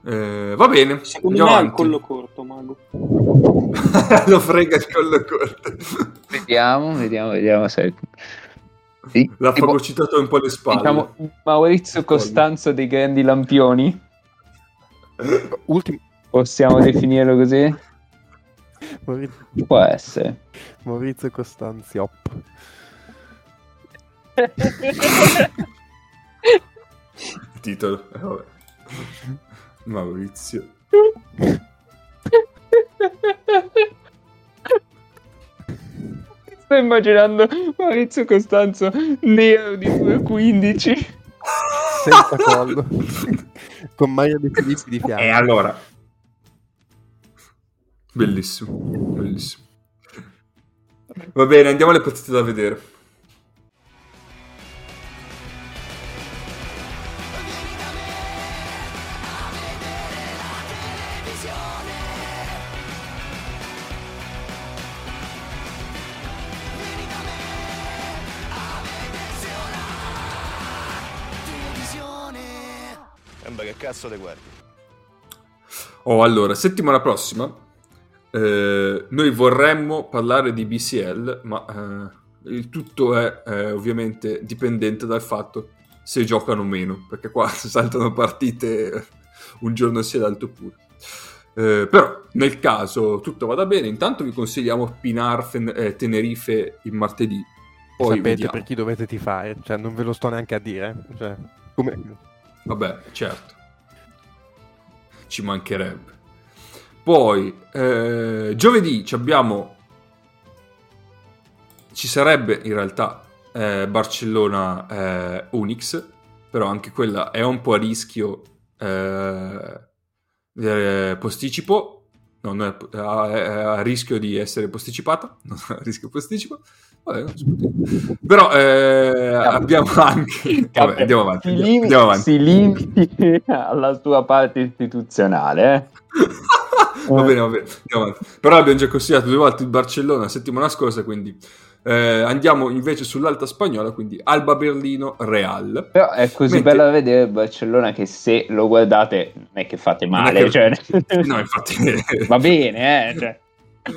Eh, va bene. Secondo me ha il collo corto, Mago. Lo frega il collo corto. Vediamo, vediamo, vediamo se... Sì, L'ha tipo, fagocitato un po' le spalle. diciamo Maurizio Costanzo dei grandi lampioni, Ultimo. possiamo definirlo così? Maurizio, Può essere. Maurizio Costanziop. titolo. Eh, vabbè. Maurizio. Sto immaginando Maurizio Costanzo nero di 2,15. Senza collo. Con Maria De Filippi di fianco. E allora. Bellissimo, bellissimo. Va bene, andiamo alle partite da vedere. Cazzo te guardi. Oh, allora, settimana prossima eh, noi vorremmo parlare di BCL, ma eh, il tutto è eh, ovviamente dipendente dal fatto se giocano o meno, perché qua saltano partite un giorno e l'altro pure. Eh, però nel caso tutto vada bene, intanto vi consigliamo Pinar Fen- eh, Tenerife il martedì. Poi Sapete vediamo. per chi dovete tifare, cioè non ve lo sto neanche a dire. Cioè, come... Vabbè, certo. Ci mancherebbe. Poi, eh, giovedì ci abbiamo... Ci sarebbe in realtà eh, Barcellona eh, Unix, però anche quella è un po' a rischio eh, eh, posticipo. No, non è a, a rischio di essere posticipata, non a rischio posticipo. Vabbè. Però eh, abbiamo anche... Vabbè, andiamo avanti. Si, andiamo- lim- andiamo avanti. si limiti alla tua parte istituzionale. Eh? va bene, va bene, andiamo avanti. Però abbiamo già consigliato due volte il Barcellona la settimana scorsa, quindi eh, andiamo invece sull'alta spagnola, quindi Alba Berlino Real. Però è così Mentre- bello da vedere il Barcellona che se lo guardate non è che fate male. che- cioè- No, infatti... Va bene, eh? cioè.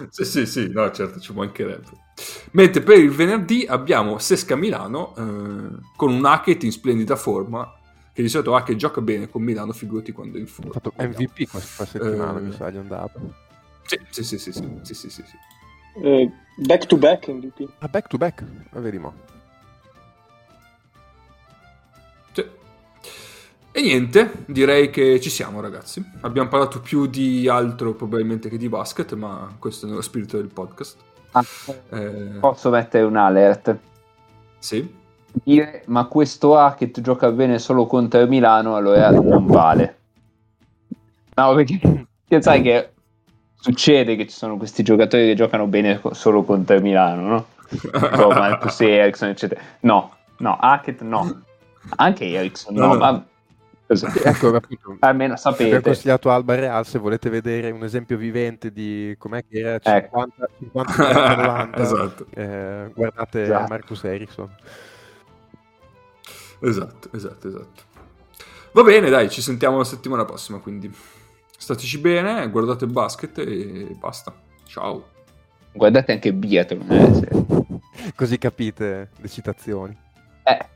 sì, sì, sì, no, certo, ci mancherebbe. Mentre per il venerdì abbiamo Sesca Milano eh, con un Hackett in splendida forma, che di solito Hackett gioca bene con Milano, figurati quando è in forma. Ha fatto MVP questa settimana, eh, mi sa, gli andava. Sì, sì, sì, sì, sì, sì, sì, sì. Eh, back to back MVP. Ah, back to back, ah, vediamo. Sì. E niente, direi che ci siamo ragazzi. Abbiamo parlato più di altro probabilmente che di basket, ma questo è nello spirito del podcast. Ah, Eh, posso mettere un alert? sì. Dire, ma questo Hackett gioca bene solo contro il Milano, allora non vale. No, perché, perché sai che succede che ci sono questi giocatori che giocano bene solo contro il Milano, no? Tipo Marcus Ericsson, eccetera. No, no, Hackett no. Anche Ericsson no, No, no. ma così. Ecco, appunto, almeno sapete. consigliato Alba Real se volete vedere un esempio vivente di com'è che era Ecco. 50, 50 90 esatto, eh, guardate Esatto. Marcus Ericsson esatto, esatto, esatto. Va bene, dai, ci sentiamo la settimana prossima, quindi stateci bene, guardate il basket e basta. Ciao. Guardate anche Biathlon. Eh, se- così capite le citazioni eh,